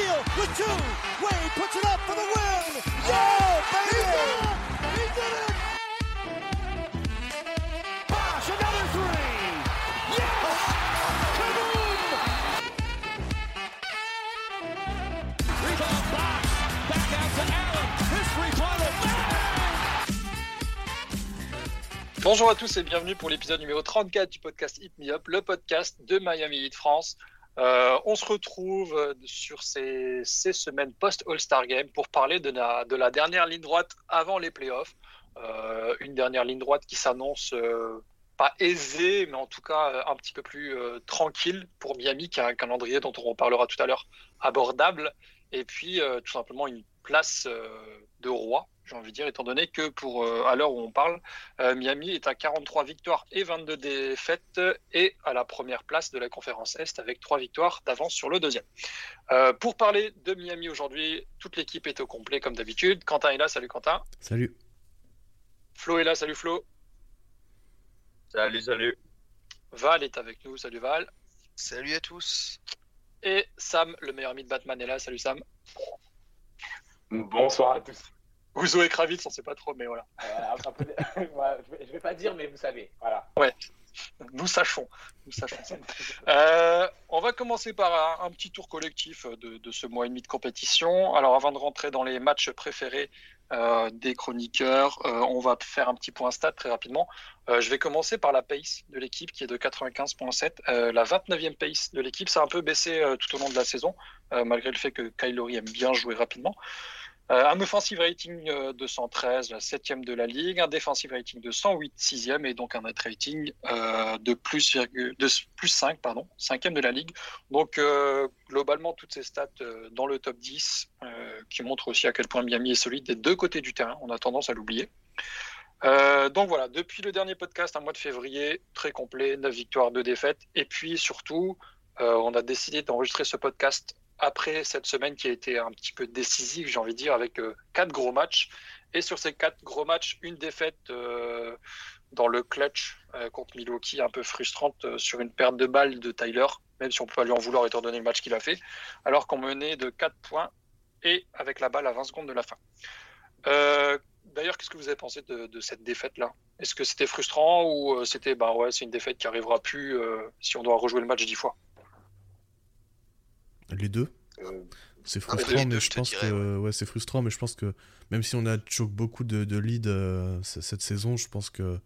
Beal with two. Wade puts it up for the win. Yeah, baby! He did it! Bosh, another three. Yes! Kaboom! Rebound box. Back out to Allen. His three-pointer. Bang! Bonjour à tous et bienvenue pour l'épisode numéro 34 du podcast Hit Me Up, le podcast de Miami Heat France. Euh, on se retrouve euh, sur ces, semaines post-All-Star Game pour parler de la, de la dernière ligne droite avant les playoffs. Euh, une dernière ligne droite qui s'annonce pas aisée, mais en tout cas un petit peu plus tranquille pour Miami, qui a un calendrier dont on reparlera tout à l'heure abordable. Et puis tout simplement une place de roi, j'ai envie de dire, étant donné que pour euh, à l'heure où on parle, euh, Miami est à 43 victoires et 22 défaites et à la première place de la conférence Est avec 3 victoires d'avance sur le deuxième. Euh, pour parler de Miami aujourd'hui, toute l'équipe est au complet comme d'habitude. Quentin est là, salut Quentin. Salut. Flo est là, salut Flo. Salut, salut. Val est avec nous, salut Val. Salut à tous. Et Sam, le meilleur ami de Batman, est là, salut Sam. Bonsoir à tous. Ouzo et Kravitz, on sait pas trop, mais voilà. Voilà, peu voilà, je vais- pas dire, mais vous savez. Voilà. Nous sachons. Nous sachons ça. Euh, on va commencer par un, un petit tour collectif de, de ce mois et demi de compétition. Alors, avant de rentrer dans les matchs préférés euh, des chroniqueurs, euh, on va faire un petit point stat très rapidement. Je vais commencer par la pace de l'équipe qui est de 95.7. Euh, la 29e pace de l'équipe, ça a un peu baissé tout au long de la saison, malgré le fait que Kyle Lowry aime bien jouer rapidement. Euh, un offensive rating euh, de 113, la septième de la ligue, un defensive rating de 108, sixième, et donc un net rating euh, de plus, de plus 5, pardon, cinquième de la ligue. Donc globalement, toutes ces stats dans le top 10, euh, qui montrent aussi à quel point Miami est solide des deux côtés du terrain, on a tendance à l'oublier. Donc voilà, depuis le dernier podcast, un mois de février, très complet, 9 victoires, 2 défaites, et puis surtout, on a décidé d'enregistrer ce podcast après cette semaine qui a été un petit peu décisive, j'ai envie de dire, avec euh, quatre gros matchs. Et sur ces quatre gros matchs, une défaite euh, dans le clutch euh, contre Milwaukee, un peu frustrante sur une perte de balle de Tyler, même si on peut pas lui en vouloir étant donné le match qu'il a fait, alors qu'on menait de 4 points et avec la balle à 20 secondes de la fin. D'ailleurs, qu'est-ce que vous avez pensé de, cette défaite-là? Est-ce que c'était frustrant ou c'était, bah ouais, c'est une défaite qui arrivera plus si on doit rejouer le match dix fois? Les deux. Euh, C'est les frustrant, deux, mais je pense dirais, que ouais, c'est frustrant, mais je pense que même si on a choqué beaucoup de, de leads euh, cette saison, je pense que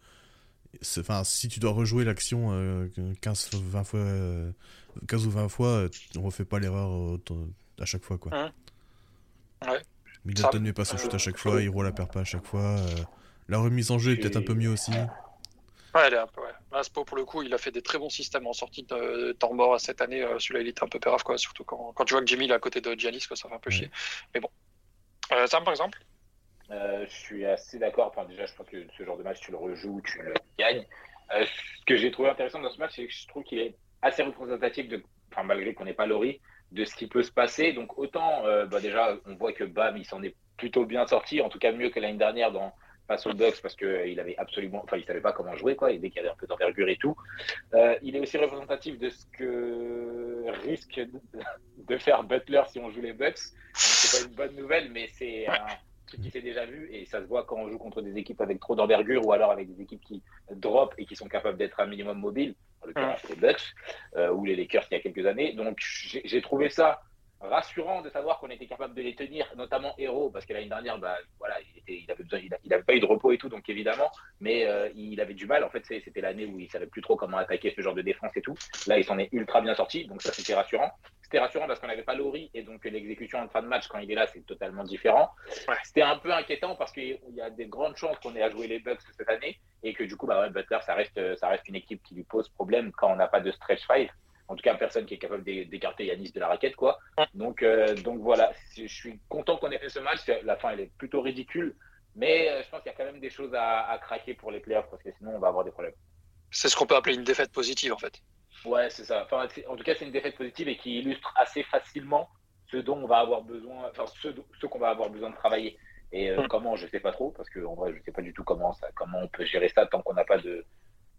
enfin si tu dois rejouer l'action euh, 15 20 fois euh, 15 ou 20 fois, euh, on refait pas l'erreur autant- à chaque fois quoi. Hein Ouais. Middleton met pas son euh, shoot à chaque fois, Hero la perd pas à chaque fois. euh, la remise en jeu est peut-être un peu mieux aussi. Ouais, elle est un peu, ouais. Là, Spo, pour le coup, il a fait des très bons systèmes en sortie de temps mort cette année. euh, Celui-là, il était un peu pérave, quoi. Surtout quand, quand tu vois que Jimmy il est à côté de Giannis, quoi, ça fait un peu chier. Mais bon. Euh, Sam, par exemple? Euh, je suis assez d'accord. Enfin, déjà, je pense que ce genre de match, tu le rejoues, tu le gagnes. Euh, ce que j'ai trouvé intéressant dans ce match, c'est que je trouve qu'il est assez représentatif, de, enfin, malgré qu'on n'ait pas Laurie, de ce qui peut se passer. Donc, autant, euh, bah, déjà, on voit que Bam, il s'en est plutôt bien sorti, en tout cas mieux que l'année dernière dans face aux Bucks parce qu'il avait absolument, enfin, il savait pas comment jouer, quoi, et dès qu'il y avait un peu d'envergure et tout. Euh, il est aussi représentatif de ce que risque de- faire Butler si on joue les Bucks. C'est pas une bonne nouvelle, mais c'est un truc qui s'est déjà vu et ça se voit quand on joue contre des équipes avec trop d'envergure ou alors avec des équipes qui drop et qui sont capables d'être un minimum mobiles. En l'occurrence, les Bucks euh, ou les Lakers il y a quelques années. Donc j'ai trouvé ça rassurant de savoir qu'on était capable de les tenir, notamment Hero, parce que l'année dernière, bah, voilà, il, était, il avait besoin, il, a- il avait pas eu de repos et tout, donc évidemment, mais euh, il avait du mal. En fait, c'était l'année où il savait plus trop comment attaquer ce genre de défense et tout. Là, il s'en est ultra bien sorti, donc ça c'était rassurant. C'était rassurant parce qu'on n'avait pas Laurie et donc l'exécution en fin de match quand il est là, c'est totalement différent. Ouais. C'était un peu inquiétant parce qu'il y a des grandes chances qu'on ait à jouer les Bucks cette année et que du coup, bah ouais, Butler, ça reste, ça reste une équipe qui lui pose problème quand on n'a pas de stretch five. En tout cas, personne qui est capable d'é- d'écarter Yanis de la raquette, quoi. Donc, euh, donc voilà, je suis content qu'on ait fait ce match. La fin, elle est plutôt ridicule, mais euh, je pense qu'il y a quand même des choses à, à craquer pour les playoffs parce que sinon, on va avoir des problèmes. C'est ce qu'on peut appeler une défaite positive, en fait. Ouais, c'est ça. Enfin, en tout cas, c'est une défaite positive et qui illustre assez facilement ce dont on va avoir besoin, enfin, ce, ce qu'on va avoir besoin de travailler. Et euh, Mm. comment, je sais pas trop, parce que en vrai, je sais pas du tout comment ça, comment on peut gérer ça tant qu'on n'a pas de.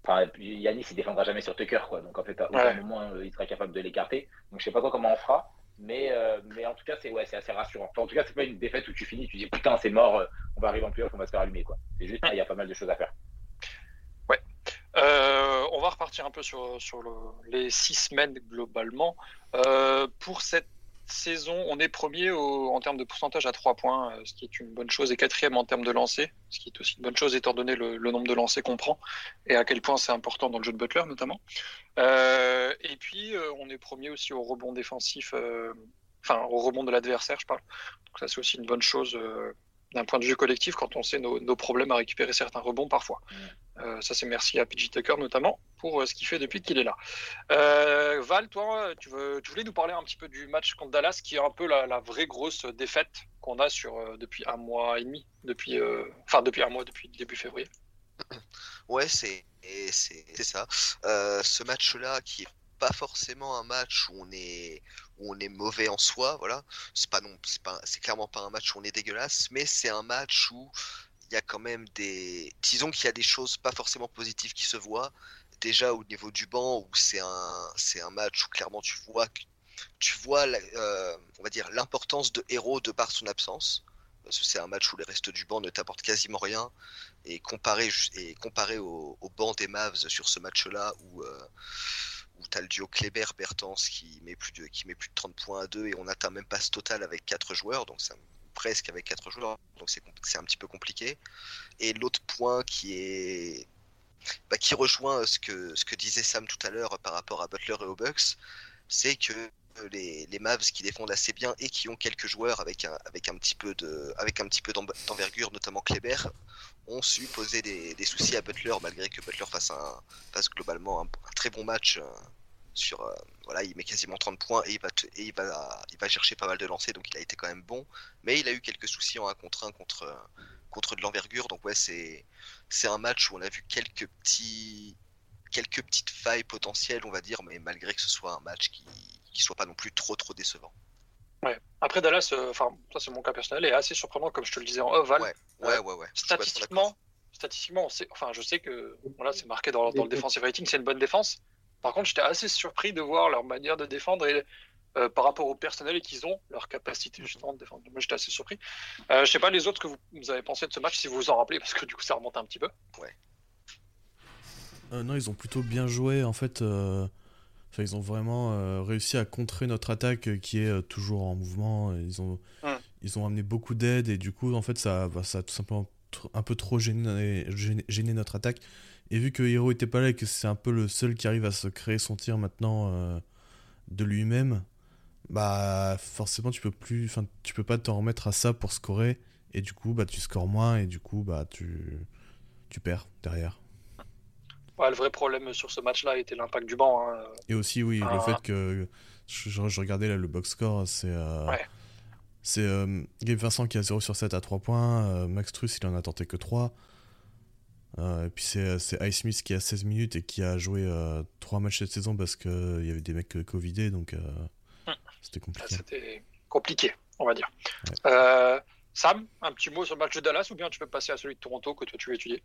Enfin, Yanis, il défendra jamais sur Tucker, quoi. Donc en fait, à aucun Ouais. moment, euh, il sera capable de l'écarter. Donc je sais pas trop comment on fera. Mais, euh, mais en tout cas, c'est ouais, assez rassurant. en tout cas, c'est pas une défaite où tu finis, tu dis putain, c'est mort, euh, on va arriver en playoff, on va se faire allumer. quoi. C'est juste, il y a pas mal de choses à faire. Ouais. Euh, on va repartir un peu sur, sur le, les six semaines globalement. pour cette saison, on est premier en termes de pourcentage à 3 points, ce qui est une bonne chose, et quatrième en termes de lancers, ce qui est aussi une bonne chose étant donné le, nombre de lancers qu'on prend et à quel point c'est important dans le jeu de Butler notamment. Euh, et puis, euh, on est premier aussi au rebond défensif, euh, enfin au rebond de l'adversaire, je parle. Donc ça, c'est aussi une bonne chose d'un point de vue collectif quand on sait nos, nos problèmes à récupérer certains rebonds parfois. Euh, ça, c'est merci à PJ Tucker notamment pour euh, ce qu'il fait depuis qu'il est là. Euh, Val, toi, tu, veux, tu voulais nous parler un petit peu du match contre Dallas, qui est un peu la, la vraie grosse défaite qu'on a sur depuis un mois et demi, depuis, enfin depuis un mois depuis début février. Ouais, c'est c'est ça. ce match-là qui est pas forcément un match où on est où on est mauvais en soi, voilà. C'est pas non, c'est clairement pas un match où on est dégueulasse, mais c'est un match où il y a quand même des, disons qu'il y a des choses pas forcément positives qui se voient. Déjà au niveau du banc, où c'est un, match où clairement tu vois tu vois, euh, on va dire l'importance de héros de par son absence. Parce que c'est un match où les restes du banc ne t'apportent quasiment rien. Et comparé, et comparé au, au banc des Mavs sur ce match-là, où euh, où tu le duo Kleber-Bertens qui met, plus de, qui met plus de 30 points à 2 et on atteint même pas ce total avec 4 joueurs, donc presque avec 4 joueurs, donc c'est un petit peu compliqué. Et l'autre point qui est bah, qui rejoint ce que, ce que disait Sam tout à l'heure par rapport à Butler et aux Bucks, c'est que les, les, Mavs qui défendent assez bien et qui ont quelques joueurs avec un, avec un petit peu de avec un petit peu d'envergure, notamment Kleber, ont su poser des, soucis à Butler malgré que Butler fasse, un, fasse globalement un, très bon match. Euh, sur euh, voilà, il met quasiment 30 points et il va et il va chercher pas mal de lancers donc il a été quand même bon, mais il a eu quelques soucis en 1 contre 1 contre contre de l'envergure donc ouais c'est c'est un match où on a vu quelques petits quelques petites failles potentielles on va dire mais malgré que ce soit un match qui qui soit pas non plus trop trop décevant. Ouais. Après Dallas, euh, enfin ça c'est mon cas personnel, est assez surprenant comme je te le disais en oval. Ouais, ouais, ouais. ouais. Statistiquement, statistiquement, enfin je sais que voilà c'est marqué dans, dans le defensive rating, c'est une bonne défense. Par contre, j'étais assez surpris de voir leur manière de défendre et euh, par rapport au personnel et qu'ils ont, leur capacité justement de défendre. Moi, j'étais assez surpris. Euh, je sais pas les autres que vous, vous, avez pensé de ce match, si vous vous en rappelez, parce que du coup, ça remonte un petit peu. Ouais. Euh, non, ils ont plutôt bien joué. En fait, euh, ils ont vraiment euh, réussi à contrer notre attaque euh, qui est euh, toujours en mouvement. Ils ont, ouais. ils ont amené beaucoup d'aide et du coup, en fait, ça, bah, ça a tout simplement un peu trop gêné, gêné, gêné, notre attaque. Et vu que Hero était pas là et que c'est un peu le seul qui arrive à se créer son tir maintenant de lui-même, bah forcément tu peux plus, enfin tu peux pas t'en remettre à ça pour scorer et du coup bah tu scores moins et du coup bah tu tu perds derrière. Le vrai problème sur ce match-là était l'impact du banc. Hein. Et aussi, oui, ah. le fait que je, je, regardais là le box score, c'est euh, ouais. c'est euh, Gabe Vincent qui a 0 sur 7 à 3 points, euh, Max Truss il en a tenté que 3. et puis c'est Ice Smith qui a 16 minutes et qui a joué 3 matchs cette saison parce qu'il y avait des mecs Covidés, donc hum. c'était compliqué. C'était compliqué, on va dire. Ouais. Sam, un petit mot sur le match de Dallas ou bien tu peux passer à celui de Toronto que toi tu veux étudier?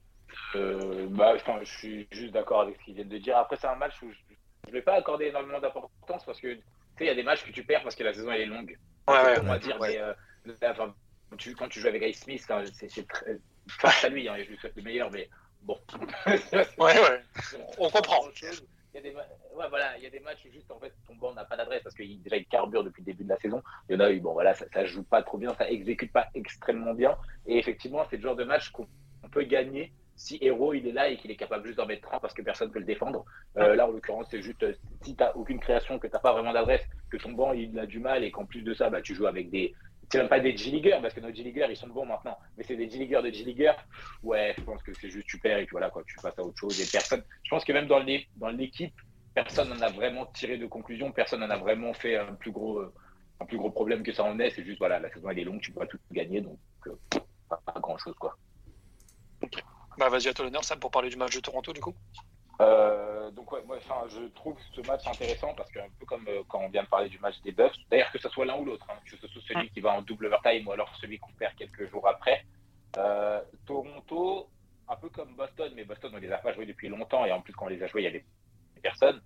Euh, bah, je suis juste d'accord avec ce qu'ils viennent de dire. Après, c'est un match où je ne vais pas accorder énormément d'importance parce que il y a des matchs que tu perds parce que la saison elle est longue. Ouais, ouais, on va dire, mais euh, là, enfin, tu, quand tu joues avec Ice Smith, c'est très. Face à lui, hein, je lui souhaite le meilleur, mais bon. ouais, ouais. On comprend. Il y a des, voilà, il y a des matchs où juste en fait ton banc n'a pas d'adresse parce qu'il déjà il carbure depuis le début de la saison. Il y en a eu, bon voilà, ça, ça joue pas trop bien, ça exécute pas extrêmement bien. Et effectivement, c'est le genre de match qu'on peut gagner si Hero il est là et qu'il est capable juste d'en mettre 30 parce que personne ne peut le défendre. Euh, là, en l'occurrence, c'est juste euh, si tu n'as aucune création, que tu n'as pas vraiment d'adresse, que ton banc il a du mal et qu'en plus de ça, bah, tu joues avec des. C'est même pas des G-Leaguers parce que nos G-Leaguers ils sont bons maintenant, mais c'est des G-Leaguers de G-Leaguers. Ouais, je pense que c'est juste tu perds et puis voilà, quoi, tu passes à autre chose. Et personne, je pense que même dans l'équipe, personne n'en a vraiment tiré de conclusion, personne n'en a vraiment fait un plus gros. Un plus gros problème que ça en est, c'est juste voilà, la saison elle est longue, tu peux pas tout gagner, donc euh, pas, pas grand chose quoi. Okay. Bah vas-y à toi l'honneur Sam pour parler du match de Toronto du coup. Euh, donc ouais, moi enfin, je trouve ce match intéressant parce qu'un peu comme euh, quand on vient de parler du match des Bucks, d'ailleurs que ce soit l'un ou l'autre, hein, que ce soit celui qui va en double overtime ou alors celui qu'on perd quelques jours après. Euh, Toronto, un peu comme Boston, mais Boston on les a pas joués depuis longtemps et en plus quand on les a joués il y avait des personnes.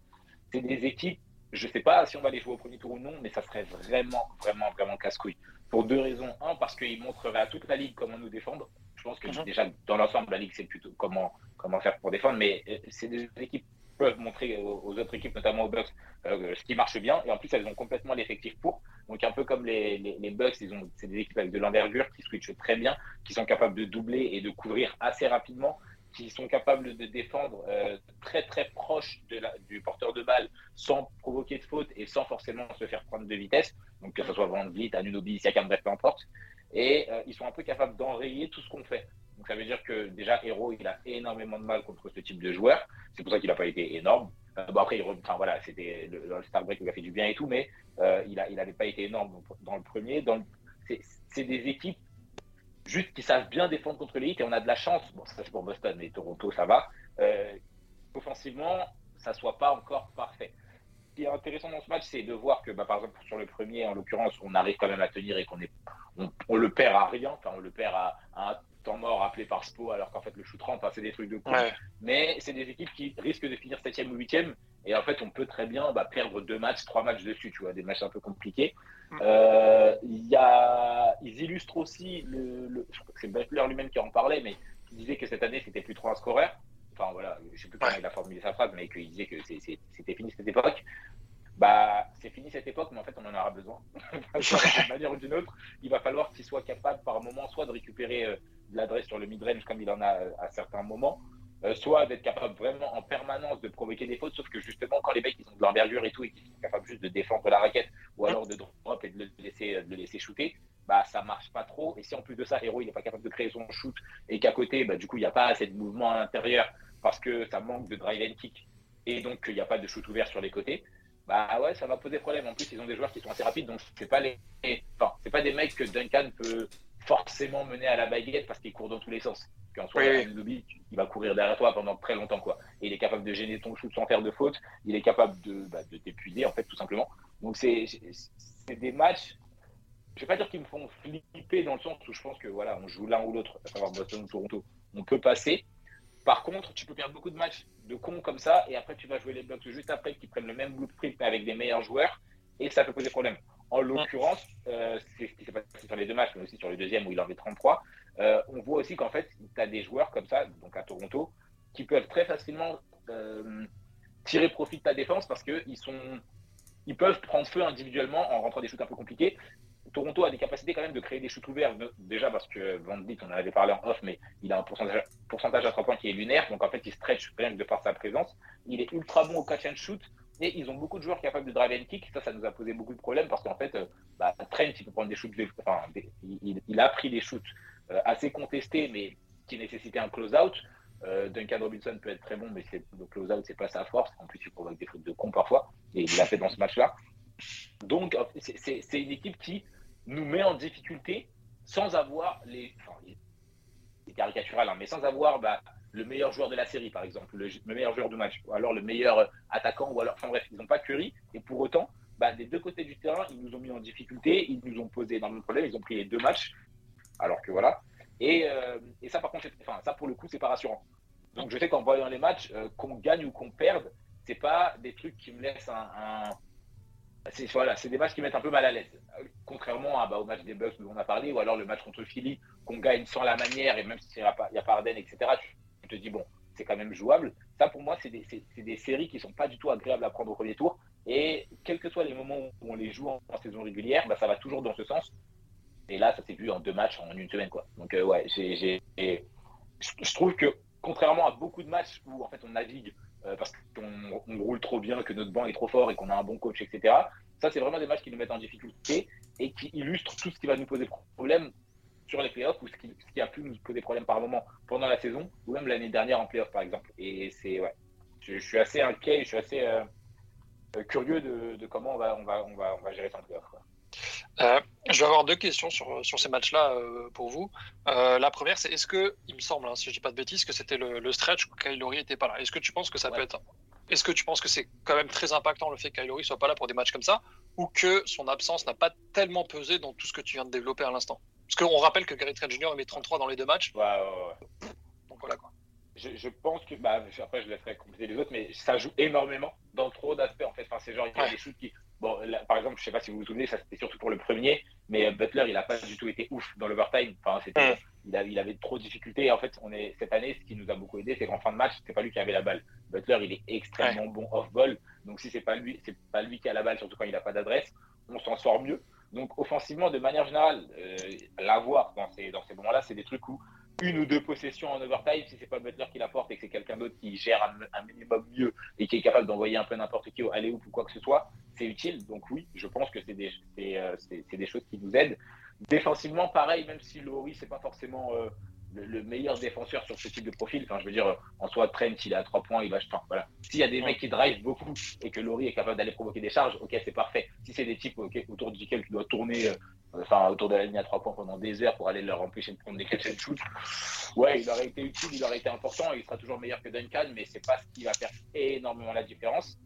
C'est des équipes je sais pas si on va les jouer au premier tour ou non, mais ça serait vraiment, vraiment, vraiment casse-couille. Pour deux raisons. Un, parce qu'il montrerait à toute la ligue comment nous défendre. Je pense que Mhm. déjà, dans l'ensemble, la ligue, c'est plutôt comment, comment faire pour défendre, mais euh, c'est des équipes qui peuvent montrer aux, autres équipes, notamment aux Bucks, euh, ce qui marche bien. Et en plus, elles ont complètement l'effectif pour. Donc, un peu comme les, les, les Bucks, c'est des équipes avec de l'envergure qui switchent très bien, qui sont capables de doubler et de couvrir assez rapidement, qui sont capables de défendre euh, très très proche de la, du porteur de balle sans provoquer de faute et sans forcément se faire prendre de vitesse. Donc, que ce soit Van Vliet, Anunobi, Siakam, bref, peu importe. Et euh, ils sont un peu capables d'enrayer tout ce qu'on fait. Donc, ça veut dire que déjà, Hero, il a énormément de mal contre ce type de joueur. C'est pour ça qu'il n'a pas été énorme. Euh, bon, après, il, enfin, voilà, c'était le, le Star Break lui a fait du bien et tout, mais euh, il n'avait il pas été énorme dans, le premier. Dans le- c'est- des équipes juste qui savent bien défendre contre l'élite et on a de la chance. Bon, ça c'est pour Boston, mais Toronto, ça va. Offensivement, ça soit pas encore parfait. Ce qui est intéressant dans ce match, c'est de voir que, bah, par exemple, sur le premier, en l'occurrence, on arrive quand même à tenir et qu'on est, on, on le perd à rien. Enfin, on le perd à, à un temps mort appelé par Spo, alors qu'en fait, le shoot ramp, c'est des trucs de con. Ouais. Mais c'est des équipes qui risquent de finir 7 ou 8 Et en fait, on peut très bien bah, perdre deux matchs, trois matchs dessus, tu vois, des matchs un peu compliqués. Mm. Euh, il y a... Ils illustrent aussi, le, le... je crois que c'est Butler lui-même qui en parlait, mais qui disait que cette année, c'était plus trop un scoreur. Enfin voilà, je sais plus comment il a formulé sa phrase, mais qu'il disait que c'était fini cette époque. Bah, c'est fini cette époque, mais en fait, on en aura besoin. D'une manière ou d'une autre, il va falloir qu'il soit capable par moment soit de récupérer euh, de l'adresse sur le mid-range comme il en a euh, à certains moments, euh, soit d'être capable vraiment en permanence de provoquer des fautes, sauf que justement, quand les mecs ils ont de l'envergure et tout, et qu'ils sont capables juste de défendre la raquette, ou alors de drop et de le laisser, de le laisser shooter, bah ça marche pas trop. Et si en plus de ça, Hero il n'est pas capable de créer son shoot, et qu'à côté, bah, du coup, il n'y a pas assez de mouvement à l'intérieur, parce que ça manque de drive and kick, et donc il n'y a pas de shoot ouvert sur les côtés, bah ouais, ça va poser problème. En plus, ils ont des joueurs qui sont assez rapides, donc c'est pas les, enfin, c'est pas des mecs que Duncan peut forcément mener à la baguette parce qu'il court dans tous les sens. Qu'en soit, Oui, il va courir derrière toi pendant très longtemps, quoi. Et il est capable de gêner ton shoot sans faire de faute. Il est capable de, bah, de t'épuiser, en fait, tout simplement. Donc c'est, c'est des matchs. Je vais pas dire qu'ils me font flipper dans le sens où je pense que voilà, on joue l'un ou l'autre, à savoir Boston ou Toronto, on peut passer. Par contre, tu peux perdre beaucoup de matchs de cons comme ça, et après tu vas jouer les Bucks juste après qui prennent le même blueprint mais avec des meilleurs joueurs, et ça peut poser problème. En l'occurrence, euh, c'est ce qui s'est passé sur les deux matchs, mais aussi sur le deuxième où il en avait 33. Euh, on voit aussi qu'en fait, tu as des joueurs comme ça, donc à Toronto, qui peuvent très facilement euh, tirer profit de ta défense parce qu'ils ils peuvent prendre feu individuellement en rentrant des shoots un peu compliqués. Toronto a des capacités quand même de créer des shoots ouverts, déjà parce que Van Vliet, on en avait parlé en off, mais il a un pourcentage, à 3 points qui est lunaire, donc en fait il stretch rien que de par sa présence. Il est ultra bon au catch and shoot, et ils ont beaucoup de joueurs capables de drive and kick. Ça, ça nous a posé beaucoup de problèmes parce qu'en fait, euh, bah, Trent, il peut prendre des shoots, enfin, il, a pris des shoots euh, assez contestés, mais qui nécessitaient un close-out. Euh, Duncan Robinson peut être très bon, mais le close-out, c'est pas sa force. En plus, il provoque des fautes de con parfois, et il l'a fait dans ce match-là. Donc, c'est une équipe qui nous met en difficulté sans avoir les. Enfin, c'est caricatural, hein, mais sans avoir bah, le meilleur joueur de la série, par exemple, le, le meilleur joueur du match, ou alors le meilleur euh, attaquant, ou alors. Enfin bref, ils n'ont pas Curry, et pour autant, bah, des deux côtés du terrain, ils nous ont mis en difficulté, ils nous ont posé énormément de problèmes, ils ont pris les deux matchs, alors que voilà. Et, euh, et ça, par contre, enfin, ça pour le coup, c'est pas rassurant. Donc je sais qu'en voyant les matchs, euh, qu'on gagne ou qu'on perde, c'est pas des trucs qui me laissent un- C'est voilà, des matchs qui mettent un peu mal à l'aise. Contrairement à, bah, au match des Bucks dont on a parlé, ou alors le match contre Philly, qu'on gagne sans la manière, et même s'il n'y a pas, il y a pas Harden, etc., tu, te dis, bon, c'est quand même jouable. Ça, pour moi, c'est des, des séries qui sont pas du tout agréables à prendre au premier tour. Et quels que soient les moments où on les joue en, saison régulière, bah, ça va toujours dans ce sens. Et là, ça s'est vu en deux matchs en une semaine. Quoi. Donc, euh, ouais, je trouve que contrairement à beaucoup de matchs où en fait on navigue euh, parce qu'on on roule trop bien, que notre banc est trop fort et qu'on a un bon coach, etc. Ça, c'est vraiment des matchs qui nous mettent en difficulté et qui illustrent tout ce qui va nous poser problème sur les playoffs ou ce qui, a pu nous poser problème par moment pendant la saison ou même l'année dernière en playoffs, par exemple. Et c'est, ouais, je, suis assez inquiet, je suis assez euh, euh, curieux de, de comment on va, on, va, on, va, on va gérer ça en playoffs. Euh, je vais avoir deux questions sur, sur ces matchs-là euh, pour vous. Euh, la première, c'est est-ce que, il me semble, hein, si je dis pas de bêtises, que c'était le, le stretch où Kylori était pas là. Est-ce que tu penses que ça Ouais. peut être. Est-ce que tu penses que c'est quand même très impactant le fait que Kylori soit pas là pour des matchs comme ça ou que son absence n'a pas tellement pesé dans tout ce que tu viens de développer à l'instant? Parce qu'on rappelle que Gary Trent Jr. met 33 dans les deux matchs, Ouais, ouais, ouais. donc voilà quoi. je, pense que, bah, après je laisserai compléter les autres, mais ça joue énormément dans trop d'aspects en fait. Enfin, c'est genre, il y a des shoots qui. Bon, par exemple, je sais pas si vous vous souvenez, ça c'était surtout pour le premier, mais euh, Butler, il n'a pas du tout été ouf dans l'overtime. Enfin, c'était, il, il, avait trop de difficultés. En fait, on est, cette année, ce qui nous a beaucoup aidé, c'est qu'en fin de match, c'est pas lui qui avait la balle. Butler, il est extrêmement bon off-ball. Donc, si c'est pas lui, c'est pas lui qui a la balle, surtout quand il n'a pas d'adresse, on s'en sort mieux. Donc, offensivement, de manière générale, euh, l'avoir dans ces, dans ces moments-là, c'est des trucs où une ou deux possessions en overtime, si c'est pas Butler qui l'apporte et que c'est quelqu'un d'autre qui gère un, minimum mieux et qui est capable d'envoyer un peu n'importe qui au aller ou quoi que ce soit, c'est utile. Donc oui, je pense que c'est des, euh, choses qui nous aident. Défensivement, pareil, même si Laurie, c'est pas forcément euh, le, meilleur défenseur sur ce type de profil. Enfin, je veux dire, en soi, Trent, il est à trois points, il va. Enfin, voilà. S'il y a des mecs qui drive beaucoup et que Laurie est capable d'aller provoquer des charges, ok, c'est parfait. Si c'est des types autour duquel tu dois tourner euh, enfin autour de la ligne à trois points pendant des heures pour aller leur empêcher de prendre des catch and shoot. Ouais, il aurait été utile, il aurait été important, il sera toujours meilleur que Duncan, mais c'est pas ce qui va faire énormément la différence.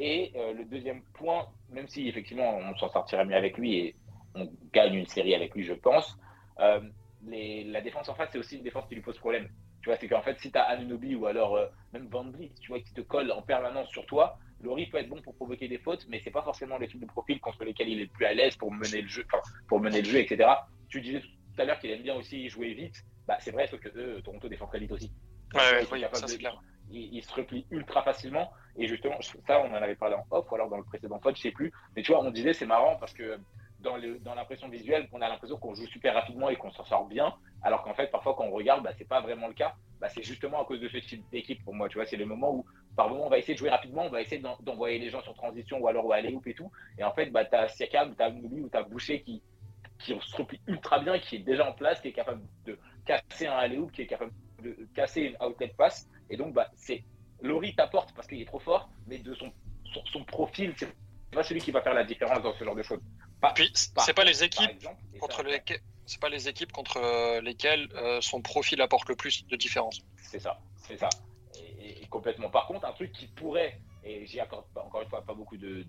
Et euh, le deuxième point, même si effectivement on s'en sortirait mieux avec lui et on gagne une série avec lui, je pense, euh, les, la défense en face, c'est aussi une défense qui lui pose problème. Tu vois, c'est qu'en fait, si tu as Anunobi ou alors euh, même Van Vliet, tu vois, qui te colle en permanence sur toi, Laurie peut être bon pour provoquer des fautes, mais c'est pas forcément les types de profil contre lesquels il est le plus à l'aise pour mener le jeu, pour mener le jeu, etc. Tu disais tout à l'heure qu'il aime bien aussi jouer vite. Bah, c'est vrai, sauf que eux, Toronto défend très vite aussi. Ouais, ça c'est clair. Il, se replie ultra facilement. Et justement, ça, on en avait parlé en off, ou alors dans le précédent pod, je sais plus. Mais tu vois, on disait, c'est marrant parce que dans, l'impression visuelle, on a l'impression qu'on joue super rapidement et qu'on s'en sort bien. Alors qu'en fait, parfois, quand on regarde, bah, c'est pas vraiment le cas. Bah, c'est justement à cause de ce type d'équipe pour moi. Tu vois, c'est le moment où par moment, on va essayer de jouer rapidement, on va essayer d'envoyer les gens sur transition ou alors au aller et tout. Et en fait, bah, tu as Siakam, tu as Moubi ou tu as Boucher qui, qui se replie ultra bien, qui est déjà en place, qui est capable de casser un aller qui est capable de casser une outlet pass. Et donc, bah, c'est Laurie t'apporte parce qu'il est trop fort, mais de son, son, profil, c'est pas celui qui va faire la différence dans ce genre de choses. Puis, c'est pas les équipes contre lesquelles c'est pas les équipes contre lesquelles euh, son profil apporte le plus de différence. C'est ça, c'est ça complètement. Par contre, un truc qui pourrait, et j'y accorde encore une fois pas beaucoup de,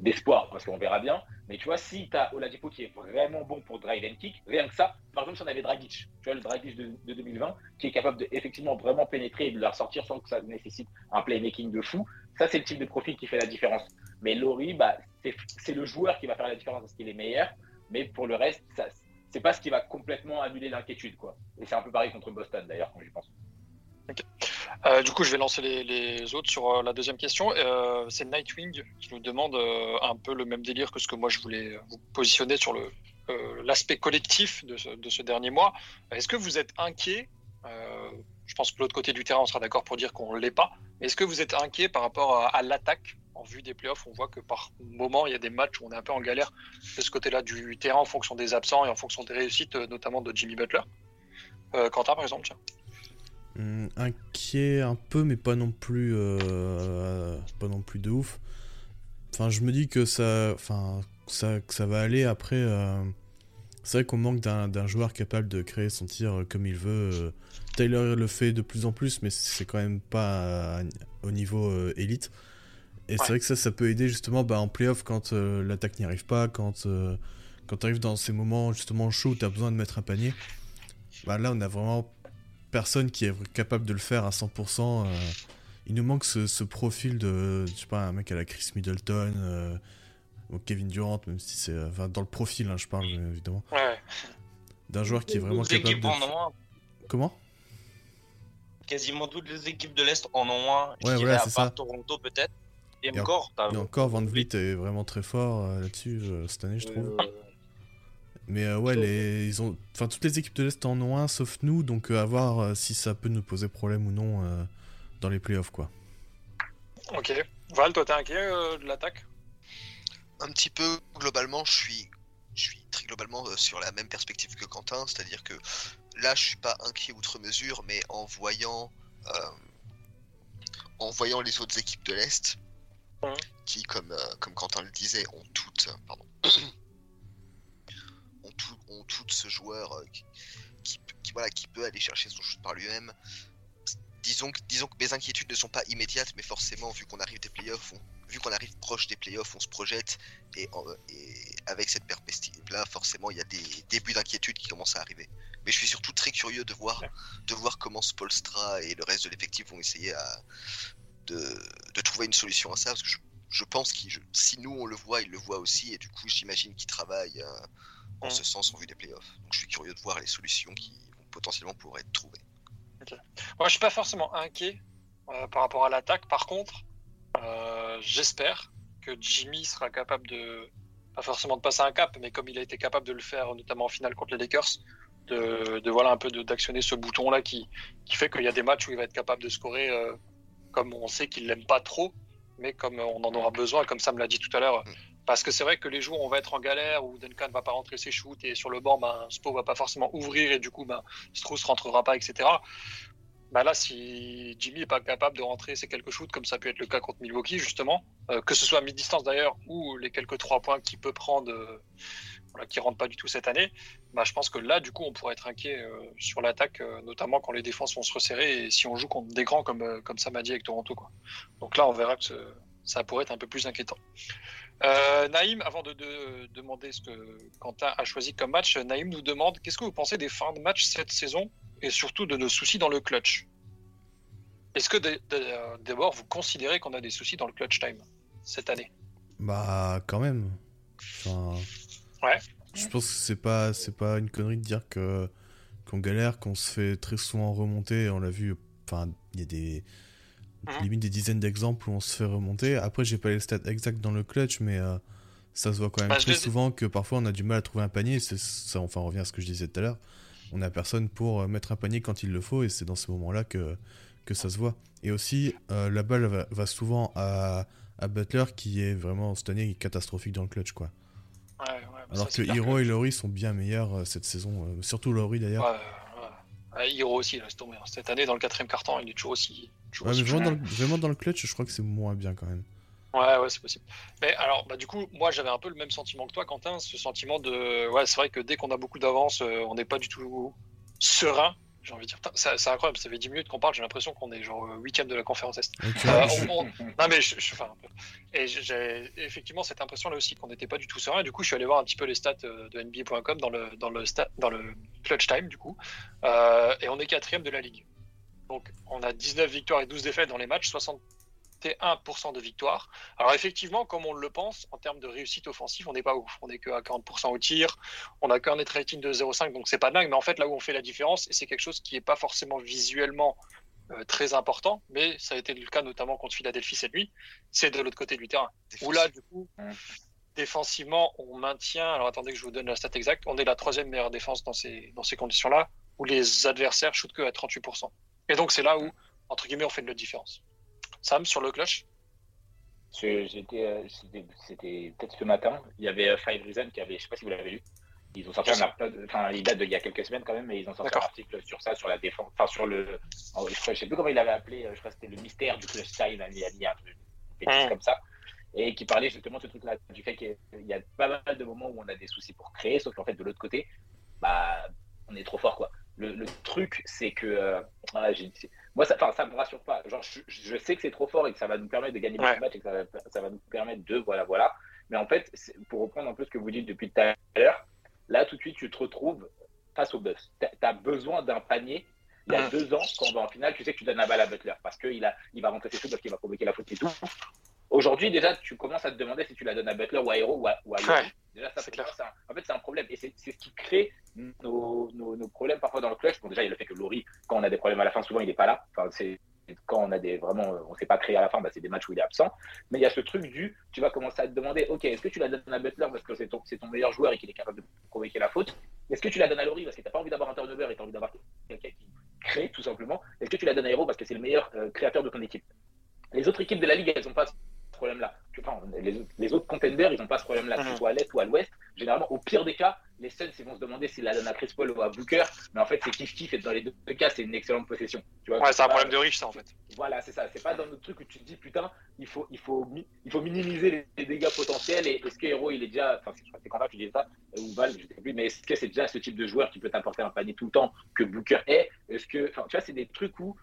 d'espoir parce qu'on verra bien. Mais tu vois, si tu as Oladipo qui est vraiment bon pour drive and kick, rien que ça, par exemple, si on avait Dragic, tu vois, le Dragic de, 2020, qui est capable de effectivement vraiment pénétrer et de la ressortir sans que ça nécessite un playmaking de fou, ça, c'est le type de profil qui fait la différence. Mais Laurie, bah, c'est le joueur qui va faire la différence parce qu'il est meilleur. Mais pour le reste, ça, c'est pas ce qui va complètement annuler l'inquiétude, quoi. Et c'est un peu pareil contre Boston, d'ailleurs, quand j'y pense. Euh, du coup, je vais lancer les, autres sur euh, la deuxième question. Euh, c'est Nightwing qui nous demande un peu le même délire que ce que moi je voulais vous positionner sur l'aspect collectif de ce, dernier mois. Est-ce que vous êtes inquiet Je pense que l'autre côté du terrain, on sera d'accord pour dire qu'on ne l'est pas. Est-ce que vous êtes inquiet par rapport à, l'attaque en vue des playoffs? On voit que par moment, il y a des matchs où on est un peu en galère de ce côté-là du terrain en fonction des absents et en fonction des réussites, notamment de Jimmy Butler. Quentin, par exemple, tiens. Hum, inquiet un peu, mais pas non plus, euh, pas non plus de ouf. Enfin, je me dis que ça, enfin, ça, que ça va aller. Après, euh, c'est vrai qu'on manque d'un joueur capable de créer son tir comme il veut. Euh, Taylor le fait de plus en plus, mais c'est quand même pas au niveau élite. Et c'est vrai que ça, ça peut aider justement bah, en playoff quand l'attaque n'y arrive pas, quand, quand tu arrives dans ces moments justement chauds où tu as besoin de mettre un panier. Bah, là, on a vraiment personne qui est capable de le faire à 100%. Euh, il nous manque ce, profil de, je sais pas, un mec à la Chris Middleton, euh, ou Kevin Durant, même si c'est enfin, dans le profil, hein, je parle évidemment. D'un joueur qui est vraiment capable de. Comment? Quasiment toutes les équipes de l'Est en ont un. Ouais, voilà, c'est ça. Toronto peut-être. Et, encore, et encore, Van Vliet est vraiment très fort euh, là-dessus cette année, je trouve. Mais euh, ouais, les, ils ont, enfin toutes les équipes de l'Est en ont un, sauf nous, donc euh, à voir euh, si ça peut nous poser problème ou non dans les playoffs, quoi. Ok. Val, toi, t'es inquiet de l'attaque? Un petit peu. Globalement, je suis, je suis très globalement sur la même perspective que Quentin, c'est-à-dire que là, je suis pas inquiet outre mesure, mais en voyant, en voyant les autres équipes de l'Est, qui, comme, comme Quentin le disait, ont toutes, pardon. tout, ce joueur euh, qui, voilà, qui peut aller chercher son shoot par lui-même. disons, que- disons que mes inquiétudes ne sont pas immédiates, mais forcément, vu qu'on arrive des playoffs, on- vu qu'on arrive proche des playoffs, on se projette, et, en- et avec cette perspective-là, forcément, il y a des débuts d'inquiétude qui commencent à arriver. Mais je suis surtout très curieux de voir, de voir comment Spolstra et le reste de l'effectif vont essayer à, de, de trouver une solution à ça, parce que je, je pense que si nous on le voit, ils le voient aussi, et du coup, j'imagine qu'ils travaillent euh, en Mhm. ce sens en vue des playoffs. Donc je suis curieux de voir les solutions qui vont potentiellement pouvoir être trouvées. Moi, je suis pas forcément inquiet euh, par rapport à l'attaque. Par contre, euh, j'espère que Jimmy sera capable de, pas forcément de passer un cap, mais comme il a été capable de le faire, notamment en finale contre les Lakers, de, de voilà un peu d'actionner ce bouton-là qui, qui fait qu'il y a des matchs où il va être capable de scorer euh, comme on sait qu'il l'aime pas trop, mais comme on en aura besoin, comme ça me l'a dit tout à l'heure. Mm. Parce que c'est vrai que les jours où on va être en galère, où Duncan va pas rentrer ses shoots et sur le banc, ben, Spo va pas forcément ouvrir et du coup, ben, Strauss rentrera pas, etc. Bah là, si Jimmy est pas capable de rentrer ses quelques shoots, comme ça peut être le cas contre Milwaukee, justement, euh, que ce soit à mi-distance d'ailleurs, ou les quelques trois points qu'il peut prendre, euh, qui rentrent pas du tout cette année, bah, je pense que là, du coup, on pourrait être inquiet euh, sur l'attaque, notamment quand les défenses vont se resserrer et si on joue contre des grands comme, comme ça m'a dit avec Toronto. Quoi. Donc là, on verra que ça pourrait être un peu plus inquiétant. Euh, Naïm, avant de, de demander ce que Quentin a choisi comme match, Naïm nous demande qu'est-ce que vous pensez des fins de match cette saison et surtout de nos soucis dans le clutch? Est-ce que euh, d'abord vous considérez qu'on a des soucis dans le clutch time cette année? Bah, quand même. Enfin, Ouais. Je pense que c'est pas, c'est pas une connerie de dire que qu'on galère, qu'on se fait très souvent remonter. On l'a vu. Enfin, il y a des. Limite des dizaines d'exemples où on se fait remonter. Après, j'ai pas les stats exacts dans le clutch, mais euh, ça se voit quand même Bah, très souvent que parfois on a du mal à trouver un panier. Ça, enfin, on revient à ce que je disais tout à l'heure. On a personne pour euh, mettre un panier quand il le faut, et c'est dans ce moment-là que que ça se voit. Et aussi, euh, la balle va, va souvent à, à Butler, qui est vraiment cette année catastrophique dans le clutch, quoi. Ouais, ouais, bah Alors ça, que Hiro et Laurie sont bien meilleurs euh, cette saison, surtout Laurie d'ailleurs. Ouais, Hiro aussi, laisse tomber. hein. Cette année, dans le quatrième carton, il est toujours aussi. Ouais, mais vraiment dans, le, vraiment dans le clutch, je crois que c'est moins bien quand même. Ouais, ouais, c'est possible. Mais alors, bah, du coup, moi, j'avais un peu le même sentiment que toi, Quentin, ce sentiment de. Ouais, c'est vrai que dès qu'on a beaucoup d'avance, euh, on n'est pas du tout serein. J'ai envie de dire, c'est incroyable, ça fait 10 minutes qu'on parle, j'ai l'impression qu'on est genre euh, huitième de la conférence Est. Euh, euh, on- on- Non mais je, je. Et j'ai- effectivement cette impression là aussi qu'on n'était pas du tout serein. Du coup, je suis allé voir un petit peu les stats euh, de NBA.com dans le dans le dans le clutch time du coup. Euh, et on est quatrième de la ligue. Donc on a 19 victoires et 12 défaites dans les matchs, 61% de victoires. Alors effectivement, comme on le pense, en termes de réussite offensive, on n'est pas ouf. On n'est que à 40% au tir. On a qu'un net rating de 0,5, donc c'est pas dingue. Mais en fait, là où on fait la différence, et c'est quelque chose qui n'est pas forcément visuellement euh, très important, mais ça a été le cas notamment contre Philadelphie cette nuit, c'est de l'autre côté du terrain. Où là, du coup, défensivement, on maintient. Alors attendez que je vous donne la stat exacte. On est la troisième meilleure défense dans ces, dans ces conditions-là, où les adversaires shootent que à 38%. Et donc c'est là où, entre guillemets, on fait de la différence. Sam, sur le clutch? Euh, c'était- peut-être ce matin. Il y avait euh, Five Reasons qui avait, je sais pas si vous l'avez lu. Ils ont sorti un article, enfin, il date d'il y a quelques semaines quand même, mais ils ont sorti un article sur ça, sur la défense, enfin, sur le, je, crois- je sais plus comment il l'avait appelé, euh, je crois que c'était le mystère du clutch time, il a mis un truc, une bêtise Mm. comme ça, et qui parlait justement de ce truc-là, du fait qu'il y a pas mal de moments où on a des soucis pour créer, sauf qu'en fait, de l'autre côté, bah, on est trop fort, quoi. Le, le truc, c'est que, euh, ah, moi, ça, ça me rassure pas. Genre, je, je sais que c'est trop fort et que ça va nous permettre de gagner Ouais. des matchs et que ça va, ça va nous permettre de, voilà, voilà. Mais en fait, c'est- pour reprendre un peu ce que vous dites depuis tout à l'heure, là, tout de suite, tu te retrouves face au Bucks. Tu as besoin d'un panier. Il y a deux ans, quand on va en finale, tu sais que tu donnes la balle à Butler parce qu'il a, il va rentrer ses shoots, parce qu'il va provoquer la faute et tout. Aujourd'hui, déjà, tu commences à te demander si tu la donnes à Butler ou à Hero ou à, ou à Laurie. Ouais, Déjà, ça, c'est clair. un- en fait, c'est un problème. Et c'est ce qui crée nos, nos, nos problèmes parfois dans le clutch. Bon, déjà, il y a le fait que Laurie, quand on a des problèmes à la fin, souvent, il n'est pas là. Enfin, c'est quand on a des vraiment, euh, on s'est pas créé à la fin, bah, c'est des matchs où il est absent. Mais il y a ce truc du, tu vas commencer à te demander, ok, est-ce que tu la donnes à Butler parce que c'est ton, ton meilleur joueur et qu'il est capable de provoquer la faute? Est-ce que tu la donnes à Laurie parce que t'as pas envie d'avoir un turnover et t'as envie d'avoir quelqu'un qui crée tout simplement? Est-ce que tu la donnes à Hero parce que c'est le meilleur euh, créateur de ton équipe? Les autres équipes de la ligue, elles ont pas problème-là. Enfin, les, autres- les autres contenders, ils n'ont pas ce problème-là, que ce Mhm. soit à l'est ou à l'ouest. Généralement, au pire des cas, les Suns, ils vont se demander s'ils la donnent à Chris Paul ou à Booker, mais en fait, c'est kiff-kiff et dans les deux cas, c'est une excellente possession. Tu vois, Ouais, c'est un pas- problème de riche, ça, en fait. Voilà, c'est ça. C'est pas dans notre truc où tu te dis, putain, il faut, il faut, il faut minimiser les, dégâts potentiels. Et est-ce que Hero, il est déjà, enfin, c'est quand même tu dis ça, ou Val, je sais plus, mais est-ce que c'est déjà ce type de joueur qui peut t'apporter un panier tout le temps que Booker est? Est-ce que, enfin, tu vois, c'est des trucs où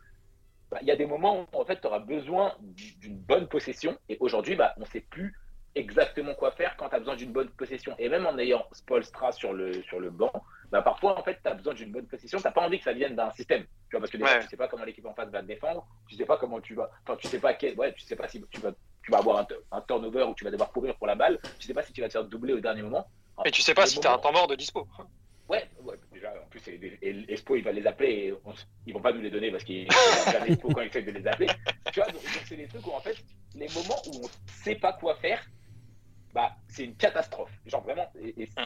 bah, il y a des moments où en fait, tu auras besoin d'une bonne possession. Et aujourd'hui, bah, on ne sait plus exactement quoi faire quand tu as besoin d'une bonne possession. Et même en ayant Spolstra sur le, sur le banc, bah, parfois, en fait, tu as besoin d'une bonne possession. Tu n'as pas envie que ça vienne d'un système. Tu vois, parce que déjà, Ouais. tu sais pas comment l'équipe en face va te défendre. Tu sais pas comment tu vas. Enfin, tu sais pas quel. Ouais, tu sais pas si tu vas, tu vas avoir un, un turnover ou tu vas devoir courir pour la balle. Tu sais pas si tu vas te faire doubler au dernier moment. Et tu sais pas si t'as un moments- temps mort de dispo. Ouais, ouais, déjà, en plus, Espo, il va les appeler et on ils vont pas nous les donner parce qu'ils Espo quand il essaie de les appeler. Tu vois, donc c'est des trucs où, en fait, les moments où on sait pas quoi faire, bah, c'est une catastrophe. Genre, vraiment, et, et ça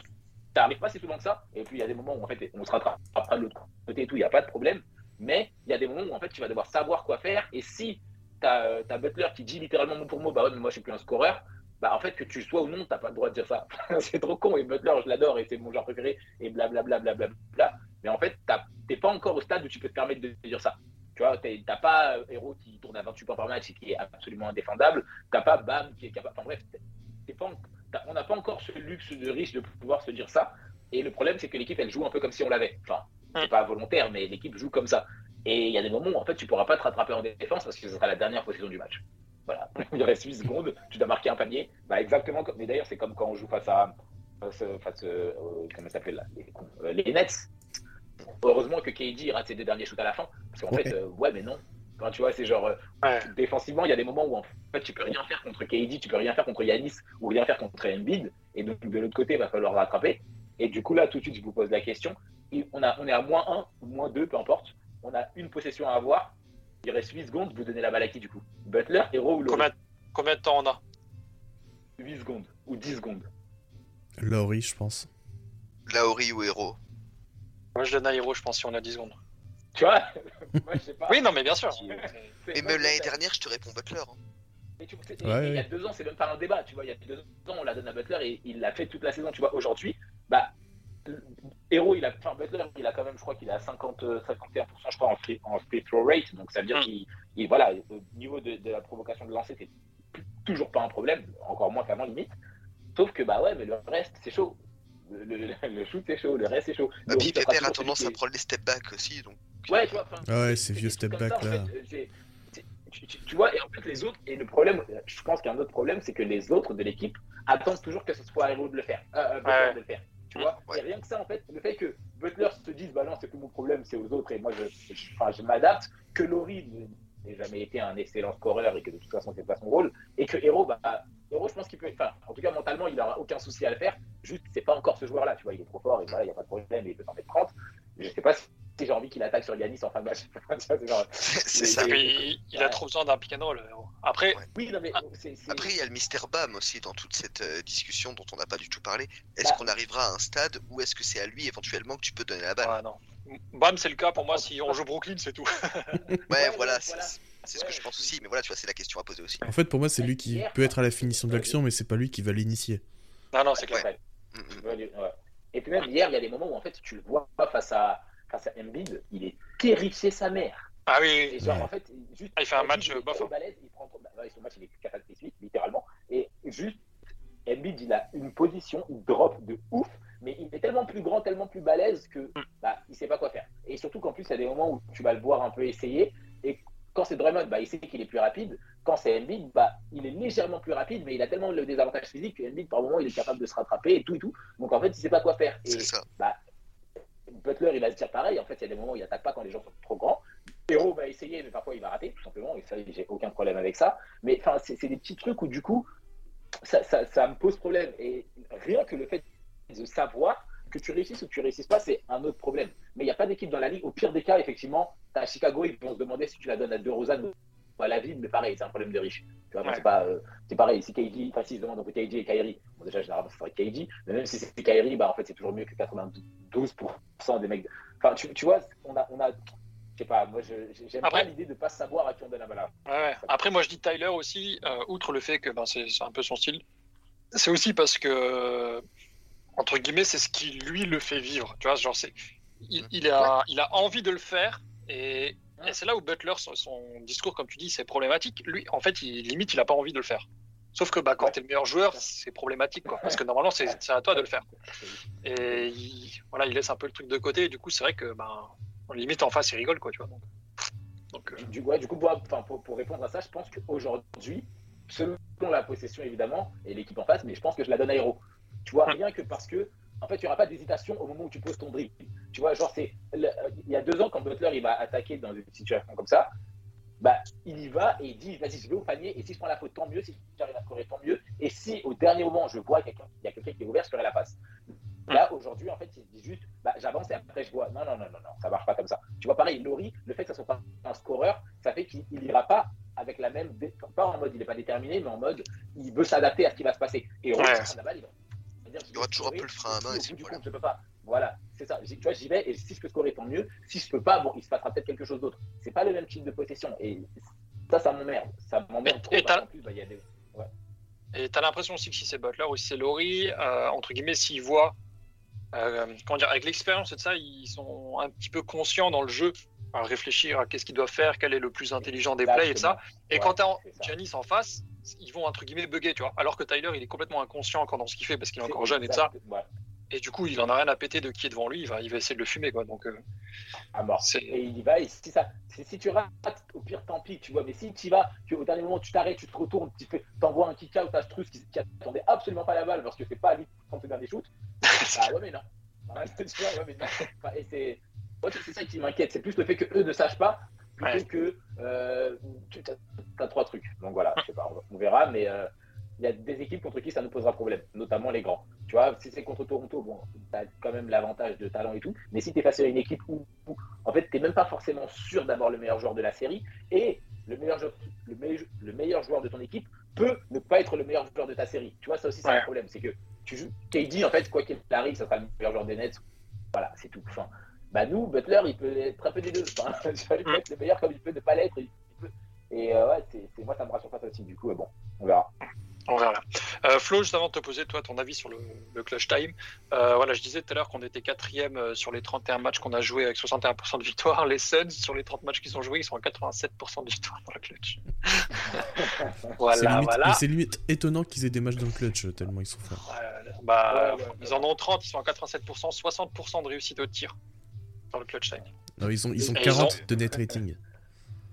arrive pas si souvent que ça. Et puis, il y a des moments où, en fait, on se rattrape après de l'autre côté et tout, il n'y a pas de problème. Mais il y a des moments où, en fait, tu vas devoir savoir quoi faire. Et si t'as as Butler qui dit littéralement mot pour mot, bah ouais, mais moi, je suis plus un scoreur, bah, en fait, que tu le sois ou non, t'as pas le droit de dire ça. c'est trop con. Et Butler, je l'adore et c'est mon joueur préféré et blablabla. Bla, bla, bla, bla. Mais en fait, t'es pas encore au stade où tu peux te permettre de dire ça. Tu vois, t'as pas euh, Héros qui tourne à 28 points par match et qui est absolument indéfendable. T'as pas Bam qui est capable. Enfin bref, t'es- t'es pas en- t'as- on n'a pas encore ce luxe de riche de pouvoir se dire ça. Et le problème, c'est que l'équipe, elle joue un peu comme si on l'avait. Enfin, c'est pas volontaire, mais l'équipe joue comme ça. Et il y a des moments où en fait, tu pourras pas te rattraper en défense parce que ce sera la dernière possession du match. Voilà, il reste 8 secondes, tu dois marquer un panier. Bah, exactement comme. Mais d'ailleurs, c'est comme quand on joue face à. Face, face euh, comment ça s'appelle les, euh, les Nets. Heureusement que KD rate ses deux derniers shoots à la fin. Parce qu'en Ouais. fait, euh, ouais, mais non. Enfin, tu vois, c'est genre. euh, Ouais. défensivement, il y a des moments où en fait, tu peux rien faire contre KD, tu peux rien faire contre Yanis ou rien faire contre Embiid. Et donc, de l'autre côté, il va falloir rattraper. Et du coup, là, tout de suite, je vous pose la question. On, a, on est à moins 1 ou moins 2, peu importe. On a une possession à avoir. Il reste 8 secondes. Vous donnez la balle à qui, du coup? Butler, Hero ou Laurie Combien, combien de temps on a? 8 secondes ou 10 secondes. Laurie, je pense. Laori ou Hero? Moi, je donne à Hero, je pense, si on a 10 secondes. Tu vois? Moi, je sais pas. Oui, non, mais bien sûr. Moi, même l'année dernière, je te réponds Butler. hein. Mais tu- Ouais, et il y a deux ans, c'est même pas un débat. Tu vois, il y a deux ans, on la donne à Butler et il l'a fait toute la saison. Tu vois, aujourd'hui, bah, Hero, il a, enfin, Butler, il a quand même, je crois qu'il a 50, euh, 51%, je crois, en free, en free throw rate. Donc, ça veut dire Mm. qu'il, il- voilà, au niveau de, de la provocation de lancer, c'est toujours pas un problème, encore moins qu'avant, limite. Sauf que, bah ouais, mais le reste, c'est chaud. Le, le- le shoot, c'est chaud, le reste, c'est chaud. Et puis Laurie, ça sera Pépère a tendance à prendre les step back aussi. Donc... Ouais, tu vois. Ah ouais, c'est- ces vieux step back, ça, en là. tu, tu- tu vois, et en fait, les autres, et le problème, je pense qu'il y a un autre problème, c'est que les autres de l'équipe attendent toujours que ce soit à Hero de le faire, euh, euh, Butler Ouais. de le faire. Tu vois, Ouais. et rien que ça, en fait, le fait que Butler se dise, bah non, c'est plus mon problème, c'est aux autres, et moi, je, je, enfin, je m'adapte, que Laurie n'ait jamais été un excellent scoreur et que de toute façon, c'est pas son rôle, et que Hero, bah, Hero, je pense qu'il peut, enfin, en tout cas, mentalement, il n'aura aucun souci à le faire, juste, c'est pas encore ce joueur-là, tu vois, il est trop fort, et voilà, il n'y a pas de problème, et il peut t'en mettre 30. Je sais pas si j'ai envie qu'il attaque sur Yanis en fin de match. C'est ça. mais- il a trop besoin d'un pick and roll. Après, Ouais. Oui, non, mais Ah. Après, il y a le Mister Bam aussi dans toute cette euh, discussion dont on n'a pas du tout parlé. Est-ce Bah. qu'on arrivera à un stade où est-ce que c'est à lui éventuellement que tu peux donner la balle? Non. Bam, c'est le cas pour moi. Si on joue Brooklyn, c'est tout. Ouais, Ouais, voilà, c'est voilà. c'est ce que je pense aussi. Mais voilà, tu vois, c'est la question à poser aussi. En fait, pour moi, c'est lui qui peut être à la finition de l'action, mais c'est pas lui qui va l'initier. Non, non, c'est clair. Mm, mm. Ouais, ouais. Et puis même hier, il y a des moments où en fait tu le vois face à face à Embiid, il est terrifié sa mère. Ah oui, Et genre Ouais. en fait, juste Ah, il fait un match, il euh, bof, balèze, il prend trop- bah, ouais, son match il est catastrophique littéralement. Et juste Embiid, il a une position, il drop de ouf, mais il est tellement plus grand, tellement plus balèze que Mm. bah il sait pas quoi faire. Et surtout qu'en plus il y a des moments où tu vas le voir un peu essayer et quand c'est Draymond, bah, il sait qu'il est plus rapide. Quand c'est Embiid, bah, il est légèrement plus rapide, mais il a tellement le désavantage physique que Embiid, par moment, il est capable de se rattraper et tout et tout. Donc en fait, il sait pas quoi faire. Et C'est ça. bah, Butler, il va se dire pareil. En fait, il y a des moments où il attaque pas quand les gens sont trop grands. Hero va essayer, mais parfois il va rater, tout simplement. Et ça, j'ai aucun problème avec ça. Mais enfin, c'est des petits trucs où du coup, ça, ça, me pose problème. Et rien que le fait de savoir que tu réussisses ou que tu réussisses pas, c'est un autre problème. Mais il n'y a pas d'équipe dans la ligue. Au pire des cas, effectivement, à Chicago, ils vont se demander si tu la donnes à De À la ville, mais pareil, c'est un problème de riche. Tu vois, Ouais. c'est pas, euh, c'est pareil. Si KD, enfin, si ils se demandent entre KD et Kyrie, bon, déjà, généralement, ça serait KD, mais même si c'est Kyrie, bah, en fait, c'est toujours mieux que 92% des mecs. Enfin, tu, tu vois, on a, on a, je sais pas, moi, je- j'aime Après- pas l'idée de pas savoir à qui on donne la balle. Ouais. Après, moi, je dis Tyler aussi, euh, outre le fait que ben, c'est c'est un peu son style, c'est aussi parce que, entre guillemets, c'est ce qui lui le fait vivre. Tu vois, genre, c'est, il, il a, il a envie de le faire et, et c'est là où Butler, son, son discours, comme tu dis, c'est problématique. Lui, en fait, il, limite, il a pas envie de le faire. Sauf que bah, quand tu es le meilleur joueur, c'est problématique, quoi, parce que normalement, c'est à toi de le faire. Et il, voilà, il laisse un peu le truc de côté, et du coup, c'est vrai que ben, limite en face, il rigole, quoi, tu vois. Donc, donc, euh, Du, ouais, du coup, pour, pour, pour répondre à ça, je pense qu'aujourd'hui, selon la possession évidemment, et l'équipe en face, mais je pense que je la donne à Hero. Tu vois, rien que parce que, en fait, il n'y aura pas d'hésitation au moment où tu poses ton dribble. Tu vois, genre, c'est le- il y a deux ans, quand Butler il va attaquer dans une situation comme ça, bah, il y va et il dit vas-y, je vais au panier, et si je prends la faute, tant mieux, si j'arrive à scorer, tant mieux, et si au dernier moment, je vois quelqu'un, il y a quelqu'un qui est ouvert, je ferai la passe. Là, aujourd'hui, en fait, il se dit juste, bah, j'avance et après je vois. Non, non, non, non, non, ça marche pas comme ça. Tu vois, pareil, Laurie, le fait que ça soit pas un scoreur, ça fait qu'il il ira pas avec la même, pas en mode il est pas déterminé, mais en mode il veut s'adapter à ce qui va se passer. Et Rose, Ouais. la balle, il va- Il y aura toujours un peu le frein à main si et bout du voilà. compte, je peux pas. Voilà, c'est ça. Tu vois, j'y vais et si je peux scorer, tant mieux. Si je peux pas, bon, il se passera peut-être quelque chose d'autre. C'est pas le même type de possession. Et ça, ça m'emmerde. Ça m'emmerde Et- trop. et parce t'as- qu'en plus, bah, il y a des- Et tu as l'impression aussi que si c'est Butler ou si c'est Laurie, euh, entre guillemets, s'ils voient, euh, comment dire, avec l'expérience et de ça, ils sont un petit peu conscients dans le jeu à réfléchir à qu'est-ce qu'ils doivent faire, quel est le plus intelligent des plays et de ça. Et Ouais, quand tu as c'est ça. Giannis en face, ils vont entre guillemets bugger, tu vois. Alors que Tyler, il est complètement inconscient encore dans ce qu'il fait parce qu'il est encore jeune et de ça. Ouais, Et du coup, il en a rien à péter de qui est devant lui, il va, il va essayer de le fumer, quoi. Donc, euh, à mort. Et il y va, et si, ça, si, tu rates, au pire, tant pis, tu vois. Mais si tu y vas, tu, au dernier moment, tu t'arrêtes, tu te retournes, tu fais, t'envoies un kick out à Struss qui, qui attendait absolument pas la balle parce que c'est pas à lui de prendre ses derniers shoots. Ah ouais, mais non. Ouais, tu vois, ouais, mais non. Enfin, et c'est, moi, c'est ça qui m'inquiète. C'est plus le fait qu'eux ne sachent pas plutôt Ouais. que euh, tu as, trois trucs. Donc voilà, je sais pas, on, on verra, mais euh, il y a des équipes contre qui ça nous posera problème, notamment les grands. Tu vois, si c'est contre Toronto, bon, tu as quand même l'avantage de talent et tout, mais si tu es face à une équipe où, où, en fait, tu n'es même pas forcément sûr d'avoir le meilleur joueur de la série, et le meilleur, joueur, le, meilleur, le meilleur joueur de ton équipe peut ne pas être le meilleur joueur de ta série. Tu vois, ça aussi, c'est Ouais. un problème. C'est que tu joues, KD, en fait, quoi qu'il arrive, ça sera le meilleur joueur des Nets. Voilà, c'est tout. Enfin, bah nous, Butler, il peut être un peu des deux. Enfin, tu vois, il peut Mm. être le meilleur comme il peut ne pas l'être. peut- Et euh, ouais, c'est, moi, ça me rassure pas ça aussi. Du coup, euh, bon, on verra. On verra. Euh, Flo, juste avant de te poser toi ton avis sur le, le clutch time, euh, voilà, je disais tout à l'heure qu'on était quatrième euh, sur les 31 matchs qu'on a joué avec 61% de victoire. Les Suns, sur les 30 matchs qu'ils ont joués, ils sont à 87% de victoire dans le clutch. c'est voilà, limite, voilà. c'est limite étonnant qu'ils aient des matchs dans le clutch, euh, tellement ils sont forts. Bah, Ouais, ouais, ils en ont 30, ils sont à 87%, 60% de réussite au tir dans le clutch time. Non, ils ont, ils ont Et ils 40 de net rating.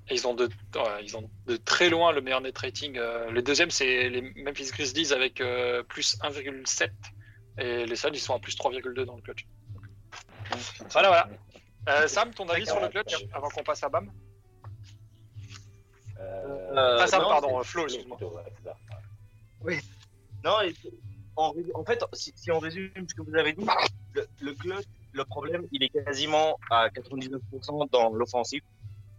Et ils ont de, ouais, ils ont de très loin le meilleur net rating. Euh, le deuxième, c'est les Memphis Grizzlies avec euh, plus 1,7. Et les Suns, ils sont à plus 3,2 dans le clutch. Voilà, voilà. Euh, Sam, ton avis sur le clutch avant qu'on passe à BAM? Euh, Ah, Sam, non, pardon, Flo, excuse-moi. ça. Non, en, fait, si, si on résume ce que vous avez dit, le, le clutch, le problème, il est quasiment à 99% dans l'offensive.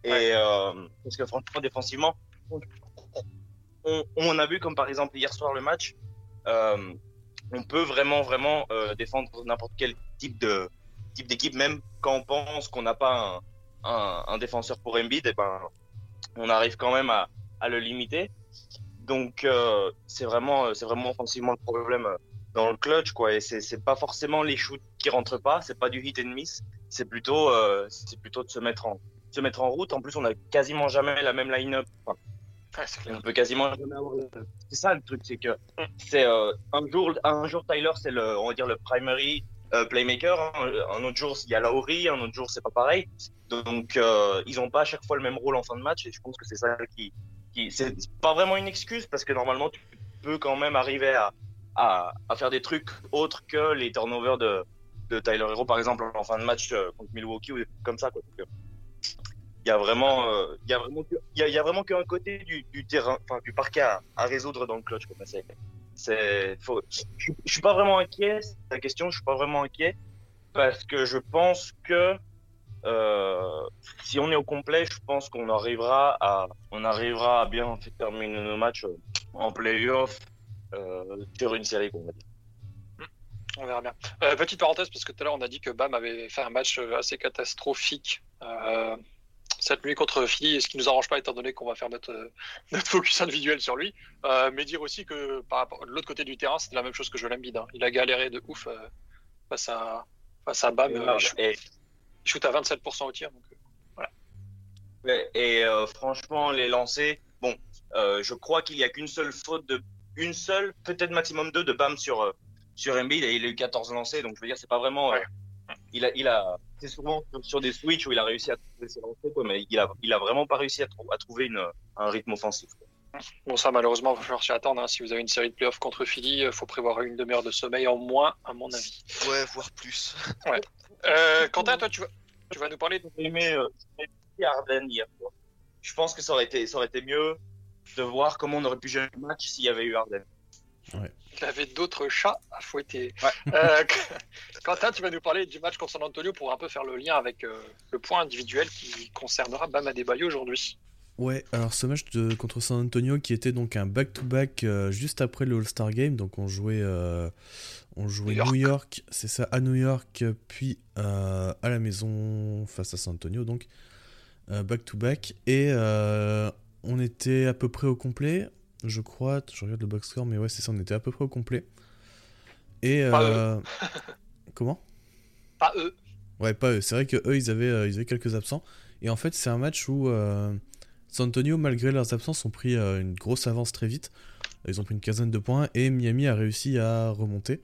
Et euh, parce que franchement, défensivement, on, a vu comme par exemple hier soir le match, euh, on peut vraiment vraiment euh, défendre n'importe quel type de type d'équipe, même quand on pense qu'on n'a pas un, un, un défenseur pour Embiid, et ben on arrive quand même à, à le limiter. Donc c'est vraiment c'est vraiment offensivement le problème dans le clutch quoi et c'est pas forcément les shoots qui rentrent pas, c'est pas du hit and miss, c'est plutôt euh, c'est plutôt de se mettre en se mettre en route. En plus on a quasiment jamais la même line-up. Enfin, clair. on peut quasiment jamais avoir C'est ça le truc, c'est que c'est euh, un jour un jour Tyler c'est le on va dire le primary euh, playmaker, hein. un autre jour il y a Lowry, un autre jour c'est pas pareil. Donc ils ont pas à chaque fois le même rôle en fin de match et je pense que c'est ça qui qui c'est pas vraiment une excuse parce que normalement tu peux quand même arriver à à, à faire des trucs autres que les turnovers de de Tyler Hero par exemple en fin de match euh, contre Milwaukee ou des trucs comme ça. Donc, euh, il y a vraiment euh, il y a vraiment il il qu'un côté du, du terrain du parquet à, à résoudre dans le clutch je, je suis pas vraiment inquiet c'est la question je suis pas vraiment inquiet parce que je pense que si on est au complet, je pense qu'on arrivera à, arrivera à bien terminer nos matchs en playoff sur une série. On verra bien. Euh, petite parenthèse, parce que tout à l'heure, on a dit que BAM avait fait un match euh, assez catastrophique euh, cette nuit contre Philly, ce qui nous arrange pas, étant donné qu'on va faire notre, notre focus individuel sur lui. Euh, mais dire aussi que par rapport, de l'autre côté du terrain, c'était la même chose que Joel Embiid. Hein. Il a galéré de ouf face, à, face à BAM. il, shoot, Et, shoot à 27% au tir. Donc, et franchement, les lancers, bon, je crois qu'il y a qu'une seule faute de, une seule, peut-être maximum deux de Bam sur sur Embiid et il a eu 14 lancés, donc je veux dire, c'est pas vraiment, euh, Ouais. il a, il a, c'est souvent sur, sur des switches où il a réussi à trouver ses lancers, quoi, mais il a, il a vraiment pas réussi à, trou- à trouver une, un rythme offensif. quoi. Bon, ça, malheureusement, il va falloir s'y attendre. hein. Si vous avez une série de playoffs contre Philly, il faut prévoir une demi-heure de sommeil en moins, à mon avis. Ouais, voire plus. Euh, Quentin, toi, tu vas, tu vas nous parler de... J'ai aimé, euh, j'ai aimé Harden hier. quoi. Je pense que ça aurait été, ça aurait été mieux de voir comment on aurait pu gérer le match s'il y avait eu Harden. Il avait d'autres chats à fouetter. Ouais. Euh, Quentin, tu vas nous parler du match contre San Antonio pour un peu faire le lien avec euh, le point individuel qui concernera Bam Adebayo aujourd'hui. Ouais, alors ce match de, contre San Antonio qui était donc un back-to-back euh, juste après le All-Star Game, donc on jouait, euh, on jouait New York. C'est ça, à New York, puis euh, à la maison face à San Antonio, donc euh, back-to-back, et euh, on était à peu près au complet, je crois, je regarde le box score, mais ouais c'est ça, on était à peu près au complet. Et... Pas euh, comment? Pas eux. Ouais, pas eux. C'est vrai que eux, ils avaient, euh, ils avaient quelques absents. Et en fait, c'est un match où euh, San Antonio, malgré leurs absences, ont pris une grosse avance très vite. Ils ont pris une quinzaine de points et Miami a réussi à remonter.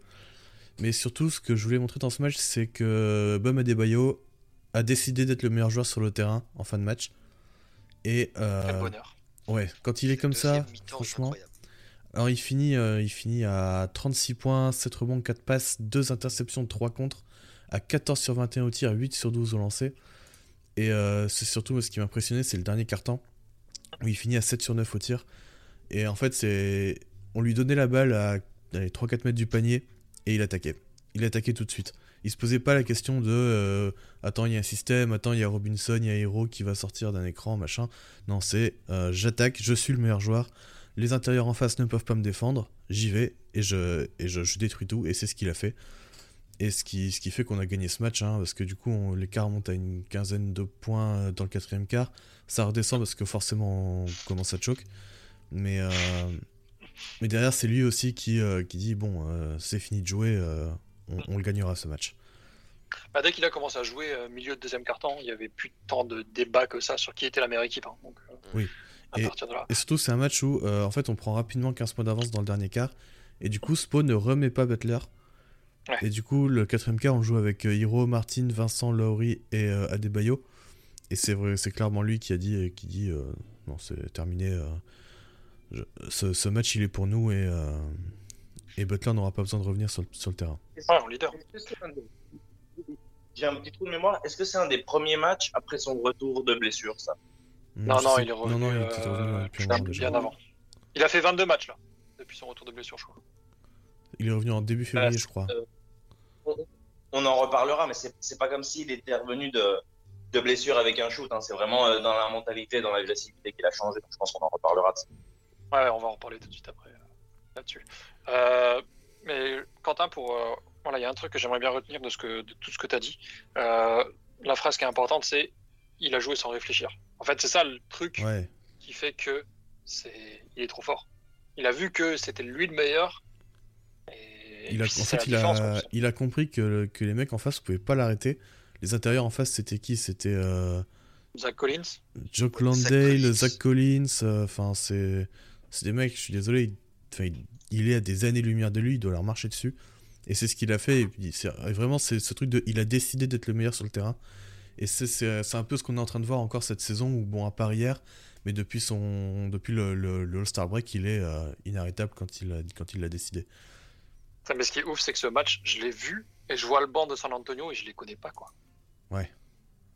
Mais surtout, ce que je voulais montrer dans ce match, c'est que Bam Adebayo a décidé d'être le meilleur joueur sur le terrain en fin de match. Et euh, Quel bonheur. Ouais, quand il est comme ça, franchement, alors il finit, euh, il finit à 36 points, 7 rebonds, 4 passes, 2 interceptions, 3 contre, à 14 sur 21 au tir, 8 sur 12 au lancer. Et euh, c'est surtout ce qui m'a impressionné, c'est le dernier carton, où il finit à 7 sur 9 au tir. Et en fait, c'est on lui donnait la balle à allez, 3-4 mètres du panier, et il attaquait. Il attaquait tout de suite. Il se posait pas la question de euh, attends, il y a un système, attends, il y a Robinson, il y a Hero qui va sortir d'un écran, machin. Non, c'est euh, j'attaque, je suis le meilleur joueur, les intérieurs en face ne peuvent pas me défendre, j'y vais et je, et je, détruis tout, et c'est ce qu'il a fait. Et ce qui, ce qui fait qu'on a gagné ce match, hein, parce que du coup, l'écart monte à une quinzaine de points euh, dans le quatrième quart. Ça redescend parce que forcément, on commence à choke. Mais, euh, mais derrière, c'est lui aussi qui, qui dit bon, c'est fini de jouer, on, on le gagnera ce match. Bah, dès qu'il a commencé à jouer euh, milieu de deuxième carton, il y avait plus tant de débat que ça sur qui était la meilleure équipe. hein. Donc, euh, Oui. à Et- partir de là. Et surtout, c'est un match où, euh, en fait, on prend rapidement 15 points d'avance dans le dernier quart. Et du coup, Spo ne remet pas Butler. Ouais. Et du coup, le quatrième quart, on joue avec euh, Hiro, Martin, Vincent, Laurie et euh, Adebayo. Et c'est vrai, c'est clairement lui qui a dit, qui dit, euh, non, c'est terminé. euh, je- ce, ce match, il est pour nous et, euh, et Butler n'aura pas besoin de revenir sur le, sur le terrain. Ouais, leader. Des- J'ai un petit trou de mémoire. Est-ce que c'est un des premiers matchs après son retour de blessure, ça Non, non, est revenu, Non, non, il était euh, revenu depuis un bien, avant. Il a fait 22 matchs là, depuis son retour de blessure, je crois. Il est revenu en début février, Euh, je crois. on, on en reparlera, mais c'est pas comme s'il était revenu de, de blessure avec un shoot. hein. C'est vraiment euh, dans la mentalité, dans l'agressivité qu'il a changé. Donc je pense qu'on en reparlera de ça. Ouais, on va en reparler tout de suite après euh, là-dessus. Euh, mais Quentin, pour euh, voilà, il y a un truc que j'aimerais bien retenir de ce que de tout ce que tu as dit. Euh, la phrase qui est importante, c'est il a joué sans réfléchir. En fait, c'est ça le truc Ouais. qui fait que c'est il est trop fort. Il a vu que c'était lui le meilleur. Et, Il a, en fait, il a, quoi. il a compris que, que les mecs en face pouvaient pas l'arrêter. Les intérieurs en face, c'était qui? C'était euh, Zach Collins. Joe Landale, Collins. Zach Collins. euh, Enfin, c'est c'est des mecs. Je suis désolé. Enfin, il, est à des années-lumière de lui. Il doit leur marcher dessus. Et c'est ce qu'il a fait. Et puis, vraiment, c'est ce truc de. Il a décidé d'être le meilleur sur le terrain. Et c'est- un peu ce qu'on est en train de voir encore cette saison. Où bon, à part hier, mais depuis son depuis le, le, le All-Star break, il est euh, inarrêtable quand il a quand il l'a décidé. Mais ce qui est ouf, c'est que ce match, je l'ai vu et je vois le banc de San Antonio et je les connais pas quoi.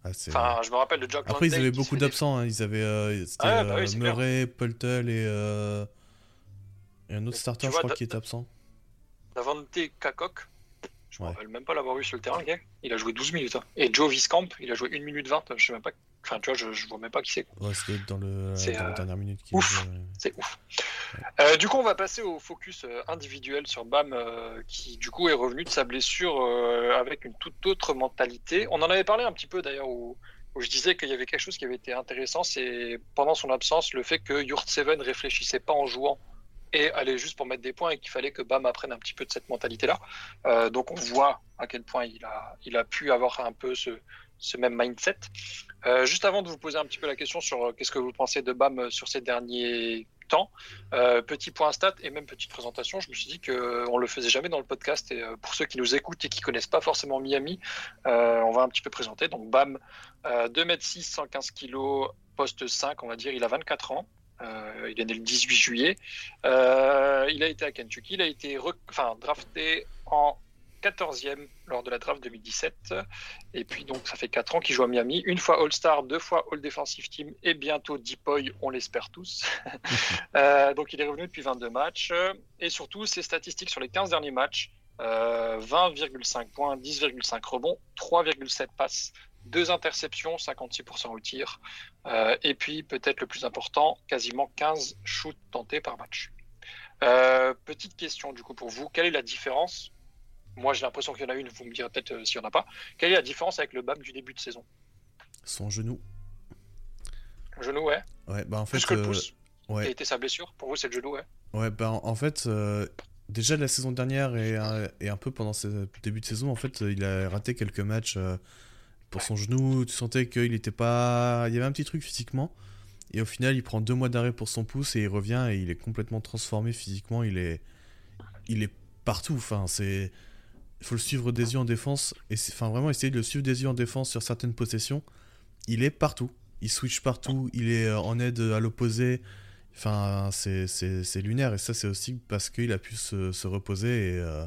Ah, c'est- Enfin, je me rappelle de Jack Après, ils avaient beaucoup fait des- d'absents. hein. Ils avaient euh, Ah ouais, bah oui, euh, clair. Murray, Poltel et, euh, et un autre starter, je vois, crois, qui est absent. Davante Kakok, je me Ouais. rappelle même pas l'avoir vu sur le terrain, le gars. Il a joué 12 minutes. hein. Et Joe Viscamp, il a joué 1 minute 20. Je sais même pas. Enfin, tu vois, je, je vois même pas qui c'est. Ouais, c'était dans, le, C'est, dans la euh, dernière minute. qui ouf. C'est ouf. Euh, du coup, on va passer au focus euh, individuel sur Bam, euh, qui du coup est revenu de sa blessure avec une toute autre mentalité. On en avait parlé un petit peu d'ailleurs, où, où je disais qu'il y avait quelque chose qui avait été intéressant, c'est pendant son absence, le fait que Yurt Seven réfléchissait pas en jouant et allait juste pour mettre des points et qu'il fallait que Bam apprenne un petit peu de cette mentalité-là. Euh, donc on voit à quel point il a, il a pu avoir un peu ce, ce même mindset. Euh, juste avant de vous poser un petit peu la question sur euh, qu'est-ce que vous pensez de Bam sur ces derniers temps. Petit point stat et même petite présentation, je me suis dit qu'on le faisait jamais dans le podcast. Et pour ceux qui nous écoutent et qui connaissent pas forcément Miami, on va un petit peu présenter. Donc Bam, 2m6, 115 kg, poste 5, on va dire, il a 24 ans. Il est né le 18 juillet. il a été à Kentucky. Il a été enfin, drafté en 14e lors de la draft 2017. Et puis, donc, ça fait 4 ans qu'il joue à Miami. Une fois All-Star, deux fois All-Defensive Team et bientôt Deepoy, on l'espère tous. euh, donc, il est revenu depuis 22 matchs. Et surtout, ses statistiques sur les 15 derniers matchs euh, 20,5 points, 10,5 rebonds, 3,7 passes. Deux interceptions, 56% au tir. Euh, et puis, peut-être le plus important, quasiment 15 shoots tentés par match. Euh, petite question du coup pour vous, quelle est la différence moi, j'ai l'impression qu'il y en a une, vous me direz peut-être euh, s'il n'y en a pas. Quelle est la différence avec le BAM du début de saison? Son genou. genou, ouais. Ouais, bah en fait. Plus que le pouce. Ouais. Qui a été sa blessure Pour vous, c'est le genou, ouais. Ouais, bah en fait, déjà la saison dernière et, un- et un peu pendant ce début de saison, en fait, il a raté quelques matchs pour son genou. Tu sentais qu'il était pas. Il y avait un petit truc physiquement. Et au final, il prend deux mois d'arrêt pour son pouce et il revient et il est complètement transformé physiquement. Il est, il est partout. Enfin, c'est. Il faut le suivre des yeux en défense. Et enfin, vraiment, essayer de le suivre des yeux en défense sur certaines possessions. Il est partout. Il switch partout. Il est euh, en aide à l'opposé. Enfin, c'est- c'est c'est lunaire. Et ça, c'est aussi parce qu'il a pu se, se reposer. Et, euh,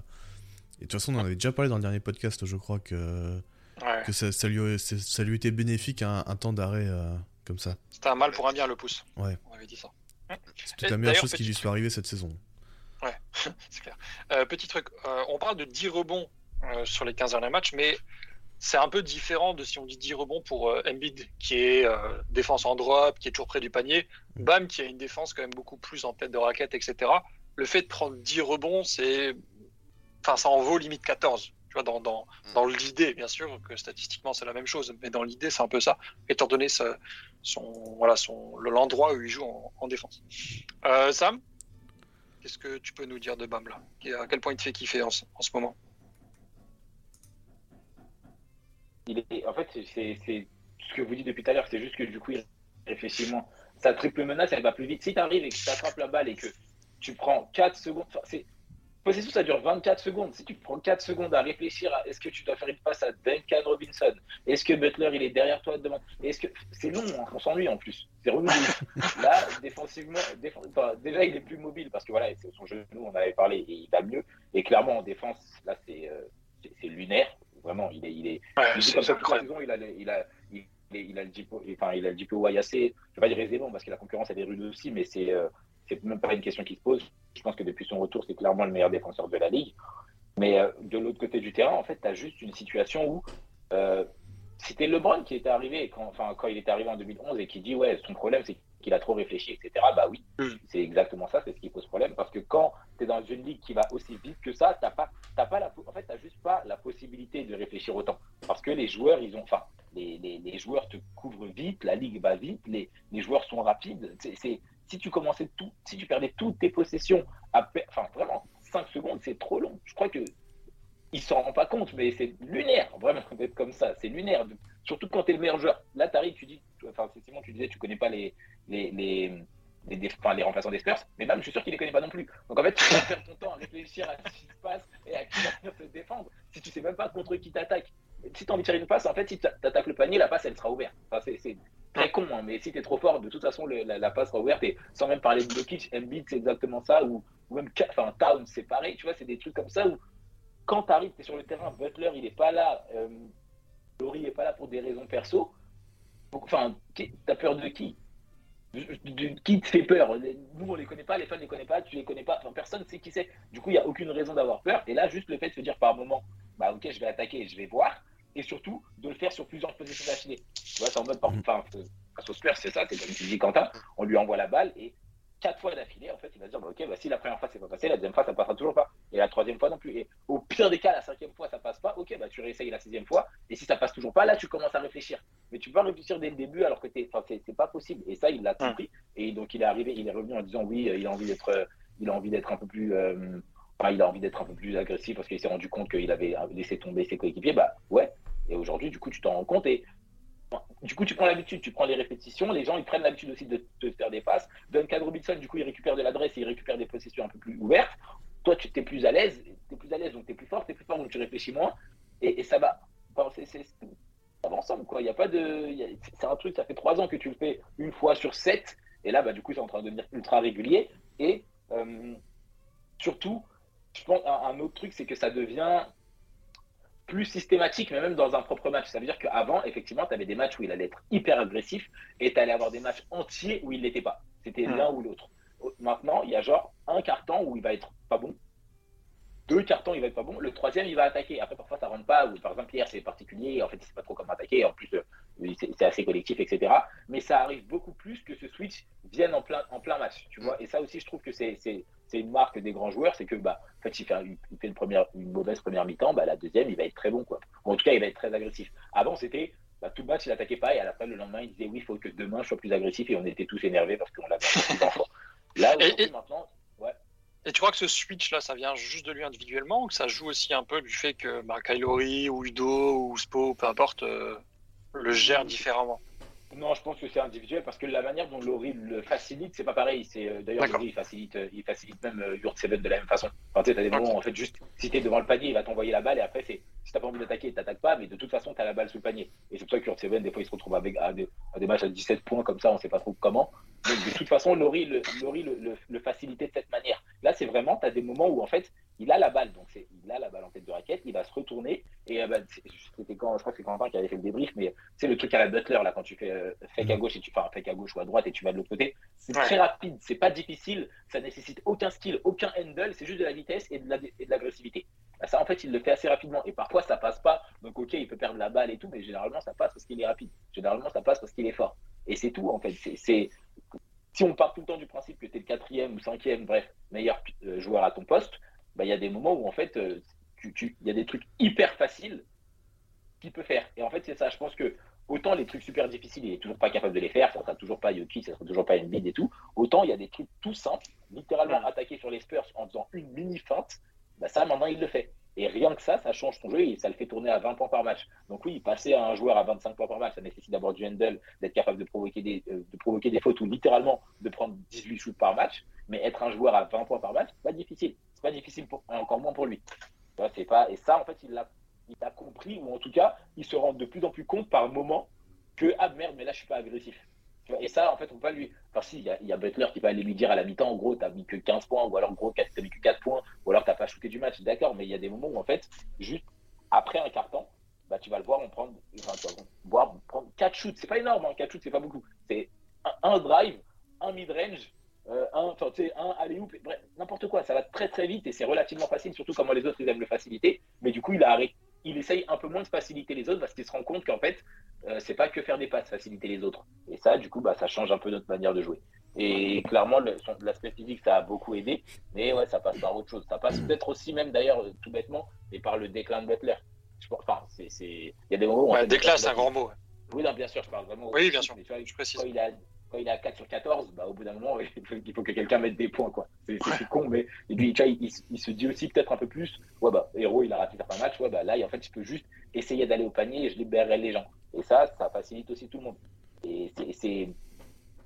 et de toute façon, on en avait déjà parlé dans le dernier podcast, je crois, que, Ouais. que ça, ça lui, c'est- ça lui était bénéfique un, un temps d'arrêt euh, comme ça. C'était un mal pour un bien, le pouce. Ouais. On avait dit ça. C'est peut-être la meilleure chose qui petit lui truc. soit arrivée cette saison. C'est clair. Euh, petit truc, euh, on parle de 10 rebonds euh, sur les 15 derniers matchs, mais c'est un peu différent de si on dit 10 rebonds pour euh, Embiid, qui est euh, défense en drop, qui est toujours près du panier. Bam, qui a une défense quand même beaucoup plus en tête de raquette, etc. Le fait de prendre 10 rebonds, c'est. Enfin, ça en vaut limite 14. Tu vois, dans, dans, dans l'idée, bien sûr, que statistiquement c'est la même chose, mais dans l'idée, c'est un peu ça, étant donné ce- son, voilà, son, le- l'endroit où il joue en, en défense. Euh, Sam Qu'est-ce que tu peux nous dire de Bam là Et À quel point il te fait kiffer en, ce- en ce moment? Il est, en fait, c'est c'est ce que vous dites depuis tout à l'heure, c'est juste que du coup, il réfléchit moins. Sa triple menace, elle va plus vite. Si tu arrives et que tu attrapes la balle et que tu prends 4 secondes, c'est. Possession, ça dure 24 secondes. Si tu prends 4 secondes à réfléchir à est-ce que tu dois faire une passe à Duncan Robinson Est-ce que Butler, il est derrière toi devant Est-ce que c'est long hein, On s'ennuie en plus. C'est relou. Là, défensivement, enfin, déjà, il est plus mobile parce que voilà, c'est son genou, on en avait parlé, et il va mieux. Et clairement, en défense, là, c'est euh, lunaire. Vraiment, il est, il est, Ouais, il joue c'est comme ça c'est toute la incroyable. saison, il a, le- il a, il, il- a le DPO, enfin, il a le DPOY assez, je vais pas dire aisément parce que la concurrence elle est rude aussi, mais c'est, euh, c'est même pas une question qui se pose. Je pense que depuis son retour, c'est clairement le meilleur défenseur de la ligue. Mais euh, de l'autre côté du terrain, en fait, tu as juste une situation où euh, c'était LeBron qui était arrivé quand, enfin, quand il était arrivé en 2011 et qui dit ouais, son problème c'est qu'il a trop réfléchi, etc. Bah oui, Mm. c'est exactement ça, c'est ce qui pose problème parce que quand tu es dans une ligue qui va aussi vite que ça, t'as pas, t'as pas la, en fait, t'as juste pas la possibilité de réfléchir autant parce que les joueurs, ils ont, enfin, les, les, les joueurs te couvrent vite, la ligue va vite, les, les joueurs sont rapides. C'est- si tu commençais tout, si tu perdais toutes tes possessions, à, enfin vraiment 5 secondes, c'est trop long. Je crois que il s'en rend pas compte, mais c'est lunaire, vraiment, d'être comme ça. C'est lunaire. Surtout quand tu es le meilleur joueur. Là, t'arrives, tu dis, enfin, Simon, tu disais, tu connais pas les, les, les, les, remplaçants des Spurs, mais même, je suis sûr qu'il les connaît pas non plus. Donc, en fait, tu vas perdre ton temps à réfléchir à ce qui se passe et à qui te défendre si tu sais même pas contre qui t'attaque. Si tu as envie de tirer une passe, en fait, si tu attaques le panier, la passe, elle sera ouverte. Très con, hein, mais si tu es trop fort, de toute façon, la, la passe sera ouverte. Et sans même parler de Jokic, Embiid, c'est exactement ça. Ou, même, enfin, Town, c'est pareil. Tu vois, c'est des trucs comme ça où quand tu arrives, tu es sur le terrain, Butler, il est pas là, euh, Laurie est pas là pour des raisons perso. Enfin, t'as peur de qui? Qui te fait peur? Nous, on les connaît pas, les fans les connaissent pas, tu les connais pas, enfin, personne sait qui c'est. Du coup, il n'y a aucune raison d'avoir peur. Et là, juste le fait de se dire par moment, bah ok, je vais attaquer, je vais voir, et surtout de le faire sur plusieurs positions d'affilée. Tu vois, c'est en mode, par- enfin, euh, face au Spurs, c'est ça, c'est comme tu dis Quentin, on lui envoie la balle et quatre fois d'affilée, en fait, il va se dire, bah, ok, bah, si la première fois c'est pas passé, la deuxième fois ça passera toujours pas, et la troisième fois non plus. Et au pire des cas, la cinquième fois ça passe pas, ok, bah tu réessayes la sixième fois, et si ça passe toujours pas, là tu commences à réfléchir. Mais tu peux pas réfléchir dès le début alors que t'es, enfin, c'est, pas possible. Et ça, il l'a compris. Et donc il est arrivé, il est revenu en disant, oui, euh, il a envie d'être, euh, il a envie d'être un peu plus, euh, il a envie d'être un peu plus agressif parce qu'il s'est rendu compte qu'il avait laissé tomber ses coéquipiers. Bah ouais. Et aujourd'hui, du coup, tu t'en rends compte et du coup, tu prends l'habitude, tu prends les répétitions, les gens ils prennent l'habitude aussi de te faire des passes. Duncan Robinson, du coup, il récupère de l'adresse et il récupère des possessions un peu plus ouvertes. Toi, tu es plus à l'aise, tu es plus à l'aise, donc tu es plus fort, tu es plus fort, donc tu réfléchis moins. Et, ça va. Enfin, c'est, ça va ensemble, quoi. Il y a pas de. c'est un truc, ça fait trois ans que tu le fais une fois sur sept. Et là, bah, du coup, c'est en train de devenir ultra régulier. Et euh, surtout, je pense un autre truc, c'est que ça devient plus systématique, mais même dans un propre match. Ça veut dire qu'avant, effectivement, tu avais des matchs où il allait être hyper agressif et tu allais avoir des matchs entiers où il n'était pas. C'était l'un ou l'autre. Maintenant, il y a genre un carton où il va être pas bon, deux cartons, il va être pas bon. Le troisième, il va attaquer. Après, parfois, ça rentre pas. Ou par exemple, hier, c'est particulier. En fait, il sait pas trop comment attaquer. En plus, euh, c'est assez collectif, etc. Mais ça arrive beaucoup plus que ce switch vienne en plein, en plein match. Tu vois. Et ça aussi, je trouve que c'est une marque des grands joueurs. C'est que, bah, en fait, il fait, il fait une, première, une mauvaise première mi-temps. Bah, la deuxième, il va être très bon, quoi. en tout cas, il va être très agressif. Avant, c'était. Bah, tout le match, il attaquait pas. Et à la fin, le lendemain, il disait oui, il faut que demain, je sois plus agressif. Et on était tous énervés parce qu'on l'avait Là, aujourd'hui, maintenant, et tu crois que ce switch-là, ça vient juste de lui individuellement ou que ça joue aussi un peu du fait que bah, Kylori ou Udo ou Spo, peu importe, euh, le gère différemment? Non, je pense que c'est individuel parce que la manière dont Laurie le facilite, c'est pas pareil. C'est euh, d'ailleurs Laurie il facilite, euh, il facilite même euh, Yurt Seven de la même façon. Enfin, tu sais, t'as des moments où en fait juste si t'es devant le panier, il va t'envoyer la balle et après c'est si t'as pas envie d'attaquer, t'attaques pas, mais de toute façon t'as la balle sous le panier. Et c'est pour ça que Yurt Seven des fois il se retrouve avec à des, matchs à 17 points comme ça, on sait pas trop comment. Donc de toute façon, Laurie le, Laurie le, le, facilitait de cette manière. Là, c'est vraiment t'as des moments où en fait il a la balle, donc c'est, il a la balle en tête de raquette, il va se retourner et bah, c'était quand, je crois que c'est Quentin qui avait fait le débrief, mais c'est le truc à la Butler là quand tu fais euh, fake à mm. gauche et tu fais un fake à gauche ou à droite et tu vas de l'autre côté, c'est très rapide, c'est pas difficile, ça nécessite aucun skill, aucun handle, c'est juste de la vitesse et de, l'agressivité. Bah, ça en fait il le fait assez rapidement et parfois ça passe pas, donc ok il peut perdre la balle et tout, mais généralement ça passe parce qu'il est rapide, généralement ça passe parce qu'il est fort et c'est tout en fait. C'est si on part tout le temps du principe que tu es le quatrième ou cinquième, bref, meilleur euh, joueur à ton poste, bah, il y a des moments où en fait, euh, il y a des trucs hyper faciles qu'il peut faire. Et en fait, c'est ça. Je pense que autant les trucs super difficiles, il est toujours pas capable de les faire, ça sera toujours pas Yoki, ça sera toujours pas Embiid et tout. Autant il y a des trucs tout simples, littéralement attaquer sur les Spurs en faisant une mini feinte, bah ça maintenant il le fait. Et rien que ça, ça change son jeu et ça le fait tourner à 20 points par match. Donc oui, passer à un joueur à 25 points par match, ça nécessite d'abord du handle, d'être capable de provoquer, des, euh, de provoquer des fautes ou littéralement de prendre 18 shoots par match. Mais être un joueur à 20 points par match, pas difficile c'est pas difficile pour, encore moins pour lui. C'est pas, et ça, en fait, il l'a il a compris, ou en tout cas, il se rend de plus en plus compte par moment que, ah merde, mais là, je suis pas agressif. Et ça, en fait, on peut pas lui. Enfin, si, il y, a Butler qui va aller lui dire à la mi-temps, en gros, t'as mis que 15 points, ou alors, en gros, t'as mis que 4 points, ou alors t'as pas shooté du match. D'accord, mais il y a des moments où, en fait, juste après un carton, bah, tu vas le voir, on prend, enfin, voir prendre 4 shoots. C'est pas énorme, hein, 4 shoots, c'est pas beaucoup. C'est un, drive, un mid-range, euh, un, un allez bref, n'importe quoi. Ça va très très vite et c'est relativement facile, surtout comment les autres ils aiment le faciliter. Mais du coup, il a il essaye un peu moins de faciliter les autres parce qu'il se rend compte qu'en fait, euh, c'est pas que faire des passes, faciliter les autres. Et ça, du coup, bah, ça change un peu notre manière de jouer. Et clairement, l'aspect physique, ça a beaucoup aidé. Mais ouais, ça passe par autre chose. Ça passe peut-être aussi, même d'ailleurs, tout bêtement, et par le déclin de Butler. Enfin, c'est, il y a des moments où. Ouais, déclin, c'est un grand mot. Oui, non, bien sûr, je parle vraiment. Oui, bien sûr. je précise. Quand il a quand il est à 4 sur 14, bah, au bout d'un moment, il faut, que quelqu'un mette des points. C'est con, mais et puis, il, se dit aussi peut-être un peu plus ouais, bah, héros, il a raté certains matchs. Ouais, bah, là, en fait, il peut juste essayer d'aller au panier et je libérerai les gens. Et ça, ça facilite aussi tout le monde. Et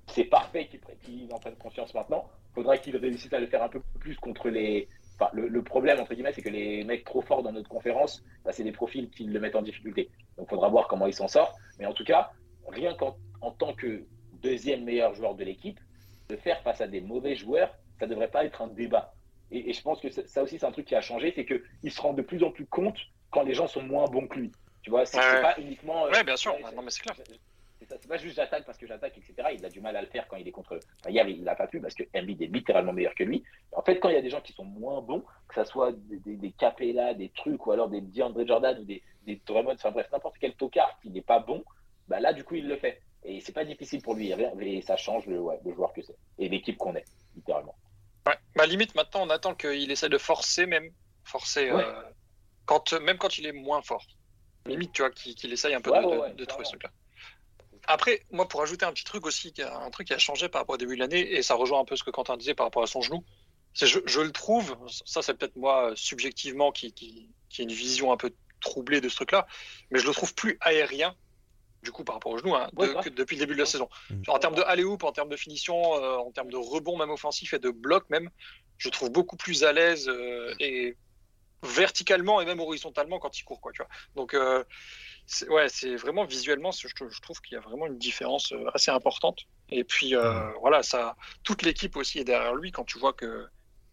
c'est parfait qu'il en prenne conscience maintenant. Faudra qu'il réussisse à le faire un peu plus contre les. Enfin, le, problème, entre guillemets, c'est que les mecs trop forts dans notre conférence, bah, c'est des profils qui le mettent en difficulté. Donc, il faudra voir comment il s'en sort. Mais en tout cas, rien qu'en en tant que deuxième meilleur joueur de l'équipe, de faire face à des mauvais joueurs, ça ne devrait pas être un débat. Et, je pense que ça aussi, c'est un truc qui a changé, c'est qu'il se rend de plus en plus compte quand les gens sont moins bons que lui. Tu vois, c'est pas uniquement. Euh, ouais, bien sûr, non, mais c'est clair. C'est pas juste j'attaque parce que j'attaque, etc. Il a du mal à le faire quand il est contre. Enfin, hier, il n'a pas pu parce que Embiid est littéralement meilleur que lui. En fait, quand il y a des gens qui sont moins bons, que ce soit des, des, des Capella, des trucs, ou alors des DeAndre Jordan ou des, des Drummond, enfin bref, n'importe quel tocard qui n'est pas bon, bah là, du coup, il le fait. Et c'est pas difficile pour lui. Et ça change le, joueur que c'est. Et l'équipe qu'on est, littéralement. Ouais. Bah, limite, maintenant, on attend qu'il essaie de forcer même. Forcer. Euh, quand, même quand il est moins fort. Limite, tu vois, qu'il essaye un peu de, trouver ce truc-là. Après, moi, pour ajouter un petit truc aussi, un truc qui a changé par rapport au début de l'année, et ça rejoint un peu ce que Quentin disait par rapport à son genou, c'est je, je le trouve, ça c'est peut-être moi subjectivement qui, qui, qui a une vision un peu troublée de ce truc-là, mais je le trouve plus aérien du coup par rapport au genou, hein, Ouais, de- grave. que depuis le début de la saison. Mm. En termes de alley-oop, en termes de finition, euh, en termes de rebond même offensif et de bloc même, je trouve beaucoup plus à l'aise euh, et verticalement et même horizontalement quand il court, quoi, tu vois. Donc, euh, c'est- ouais, c'est vraiment visuellement, je, je trouve qu'il y a vraiment une différence euh, assez importante. Et puis, euh, voilà, ça, toute l'équipe aussi est derrière lui quand tu vois que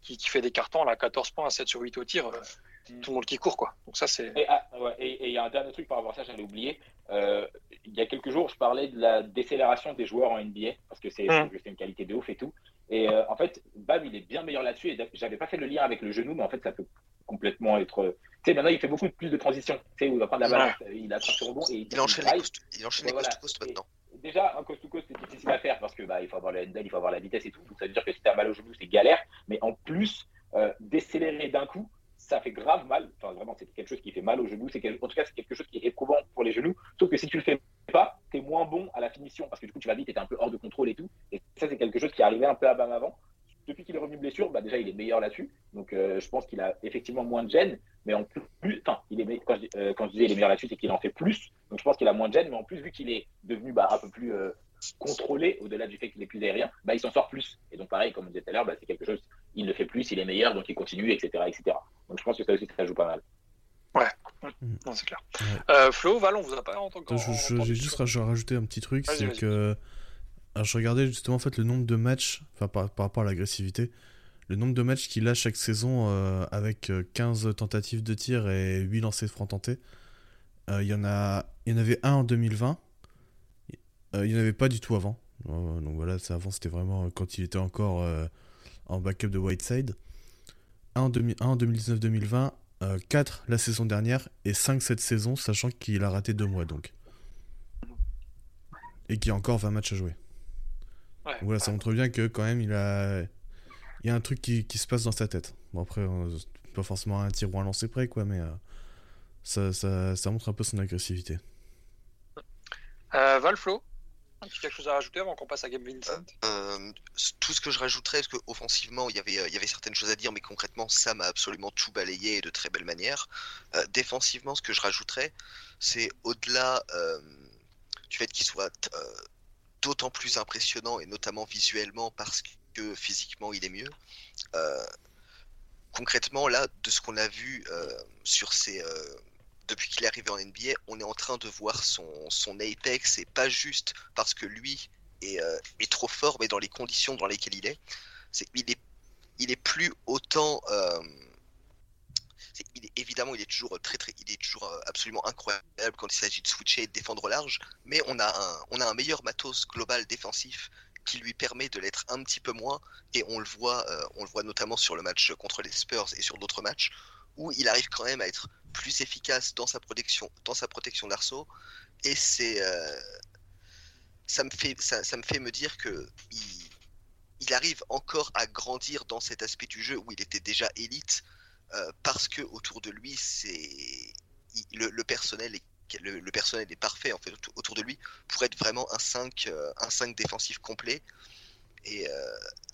qui, qui fait des cartons là, 14 points, 7 sur 8 au tir, euh, Mm. tout le monde qui court, quoi. Donc ça, c'est Et ah, ouais, et il y a un dernier truc par rapport à ça, j'allais oublier. Euh, il y a quelques jours, je parlais de la décélération des joueurs en NBA, parce que c'est Mm. c'est une qualité de ouf et tout. Et euh, en fait, Bam, il est bien meilleur là-dessus. Et j'avais pas fait le lien avec le genou, mais en fait, ça peut complètement être. Tu sais, maintenant, il fait beaucoup plus de transitions. Tu sais, où il va prendre la balle, il attrape sur rebond et Il enchaîne les coast, il enchaîne les voilà. to coast Et- maintenant. Déjà, un coast to coast, c'est difficile à faire parce que bah, il faut avoir le handle, il faut avoir la vitesse et tout. Donc ça veut dire que si t'as mal au genou, c'est galère. Mais en plus, euh, décélérer d'un coup, ça fait grave mal. Enfin, vraiment, c'est quelque chose qui fait mal au genou. C'est quel- En tout cas, c'est quelque chose qui est éprouvant pour les genoux. Sauf que si tu le fais pas, t'es moins bon à la finition parce que du coup, tu vas vite, t'es un peu hors de contrôle et tout. Et ça, c'est quelque chose qui est arrivé un peu à Bam avant. Depuis qu'il est revenu blessure, bah, déjà, il est meilleur là-dessus. Donc, euh, je pense qu'il a effectivement moins de gêne. Mais en plus, enfin, il est quand, je, euh, quand je disais il est meilleur là-dessus, c'est qu'il en fait plus. Donc, je pense qu'il a moins de gêne. Mais en plus, vu qu'il est devenu bah, un peu plus euh, contrôlé, au-delà du fait qu'il est plus aérien, bah, il s'en sort plus. Et donc, pareil, comme on disait tout à l'heure, bah, c'est quelque chose, il le fait plus, il est meilleur, donc il continue, etc., etc. Donc, je pense que ça aussi, ça joue pas mal. non, c'est clair. Ouais. Euh, Flo, Val, on vous a pas entendu. Je- je- J'ai juste raj- rajouté un petit truc, c'est que alors, je regardais justement en fait le nombre de matchs, enfin par, par rapport à l'agressivité, le nombre de matchs qu'il a chaque saison euh, avec euh, 15 tentatives de tir et 8 lancers francs tentés. Euh, Il y en a, il y en avait un en 2020. Euh, il n'y en avait pas du tout avant. Euh, donc voilà, ça avant c'était vraiment quand il était encore euh, en backup de Whiteside. Un en, 2000 un en 2019-2020, 4 la saison dernière et 5 cette saison, sachant qu'il a raté 2 mois donc. Et qu'il y a encore 20 matchs à jouer. Ouais. Donc Voilà, ça montre bien que quand même il a, il y a un truc qui, qui se passe dans sa tête. Bon après, euh, pas forcément un tir ou un lancer près quoi, mais euh, ça, ça, ça montre un peu son agressivité. Euh, Val, Flo, un petit quelque chose à rajouter avant qu'on passe à Game Vincent? Euh, tout ce que je rajouterais, parce qu'offensivement, il y avait, euh, il y avait certaines choses à dire, mais concrètement, Sam a absolument tout balayé de très belle manière. Euh, défensivement, ce que je rajouterais, c'est au-delà euh, du fait qu'il soit euh, d'autant plus impressionnant, et notamment visuellement, parce que physiquement, il est mieux. Euh, concrètement, là, de ce qu'on a vu euh, sur ces... euh, depuis qu'il est arrivé en NBA, on est en train de voir son, apex, et pas juste parce que lui est, euh, est trop fort, mais dans les conditions dans lesquelles il est. il est, plus autant. euh, il est, évidemment, il est toujours très, il est toujours euh, absolument incroyable quand il s'agit de switcher et de défendre large. Mais on a un, meilleur matos global défensif qui lui permet de l'être un petit peu moins. Et on le voit, on le voit notamment sur le match contre les Spurs et sur d'autres matchs où il arrive quand même à être plus efficace dans sa protection, dans sa protection d'arceau. Et c'est, euh, ça me fait, ça, me fait me dire que il, arrive encore à grandir dans cet aspect du jeu où il était déjà élite euh, parce que autour de lui, c'est le, personnel est le, personnel est parfait en fait autour- de lui pour être vraiment un 5 euh, un 5 défensif complet et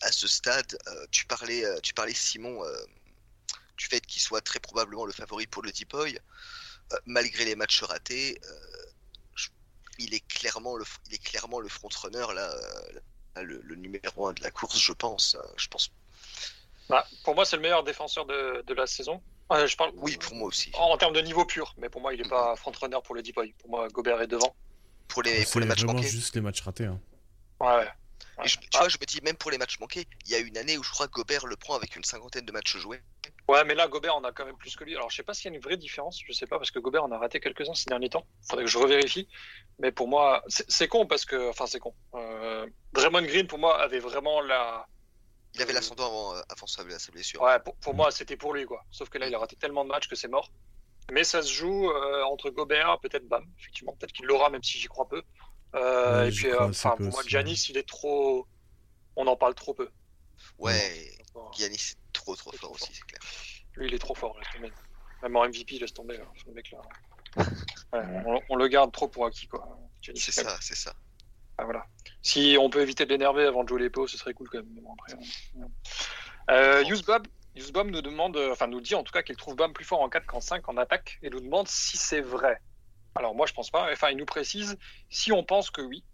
à ce stade tu parlais tu parlais Simon du fait qu'il soit très probablement le favori pour le Deep-Boy Euh, malgré les matchs ratés euh, je- il est clairement le il est clairement le frontrunner là, euh, là, le, le numéro 1 de la course je pense euh, je pense Bah, Pour moi, c'est le meilleur défenseur de, de la saison. Euh, je parle oui pour moi aussi en, en termes de niveau pur, mais pour moi, il n'est pas frontrunner pour le deep boy. Pour moi, Gobert est devant. pour les pour les matchs manqués juste les matchs ratés. hein. Ouais, ouais. Et je- tu vois, je me dis, même pour les matchs manqués, il y a une année où je crois que Gobert le prend avec une cinquantaine de matchs joués. Ouais, mais là, Gobert, on a quand même plus que lui. Alors, je sais pas s'il y a une vraie différence. Je sais pas, parce que Gobert, on a raté quelques-uns ces derniers temps. Faudrait que je revérifie. Mais pour moi, c'est con parce que. Enfin, c'est con. Euh, Draymond Green, pour moi, avait vraiment la. Il avait Euh, l'ascendant avant, euh, avant sa, sa blessure. Ouais, pour, pour moi, c'était pour lui, quoi. Sauf que là, il a raté tellement de matchs que c'est mort. Mais ça se joue euh, entre Gobert, peut-être Bam, effectivement. Peut-être qu'il l'aura, même si j'y crois peu. Euh, Ouais, et puis, euh, enfin, pour moi, Giannis, il est trop. On en parle trop peu. Ouais, Giannis est trop trop fort aussi, c'est clair. Lui, il est trop fort, laisse tomber. Même en MVP, laisse tomber, hein, ce mec-là. Ouais, on, on le garde trop pour acquis, quoi. C'est ça, c'est ça. Ah, voilà. Si on peut éviter de l'énerver avant de jouer les pots, ce serait cool quand même. Bon, après, euh, euh, Yusbab, Yusbab nous demande, enfin nous dit en tout cas qu'il trouve Bam plus fort en 4 qu'en 5 en attaque et nous demande si c'est vrai. Alors moi, je pense pas. Enfin, il nous précise si on pense que oui.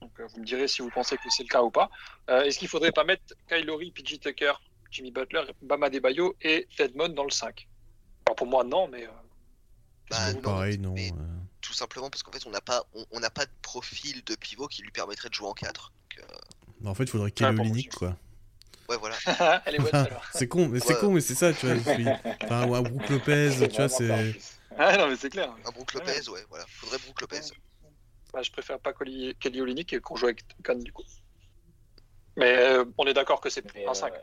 Donc, euh, vous me direz si vous pensez que c'est le cas ou pas. Euh, Est-ce qu'il faudrait pas mettre Kylori, PJ Tucker, Jimmy Butler, Bama Debayo et Edmond dans le 5 Alors pour moi, non, mais. euh, Bah, que vous non, Pareil, non. mais- euh, Tout simplement parce qu'en fait, on n'a pas, on, on n'a pas de profil de pivot qui lui permettrait de jouer en 4. Donc, euh, bah, en fait, il faudrait Kelly Olynyk, aussi. quoi. ouais, voilà. Elle est bonne, celle-là. C'est con, mais c'est Ouais. con, mais c'est ça, tu vois. Enfin, ou un Brook Lopez, tu vois, c'est. Plus. Ah, non, mais c'est clair. Un Brook Lopez, ouais, voilà. Faudrait Brook Lopez. Bah, je préfère pas Kelly Kelly Olynyk et qu'on joue avec Khan, du coup. Mais euh, on est d'accord que c'est Mais, un 5. euh,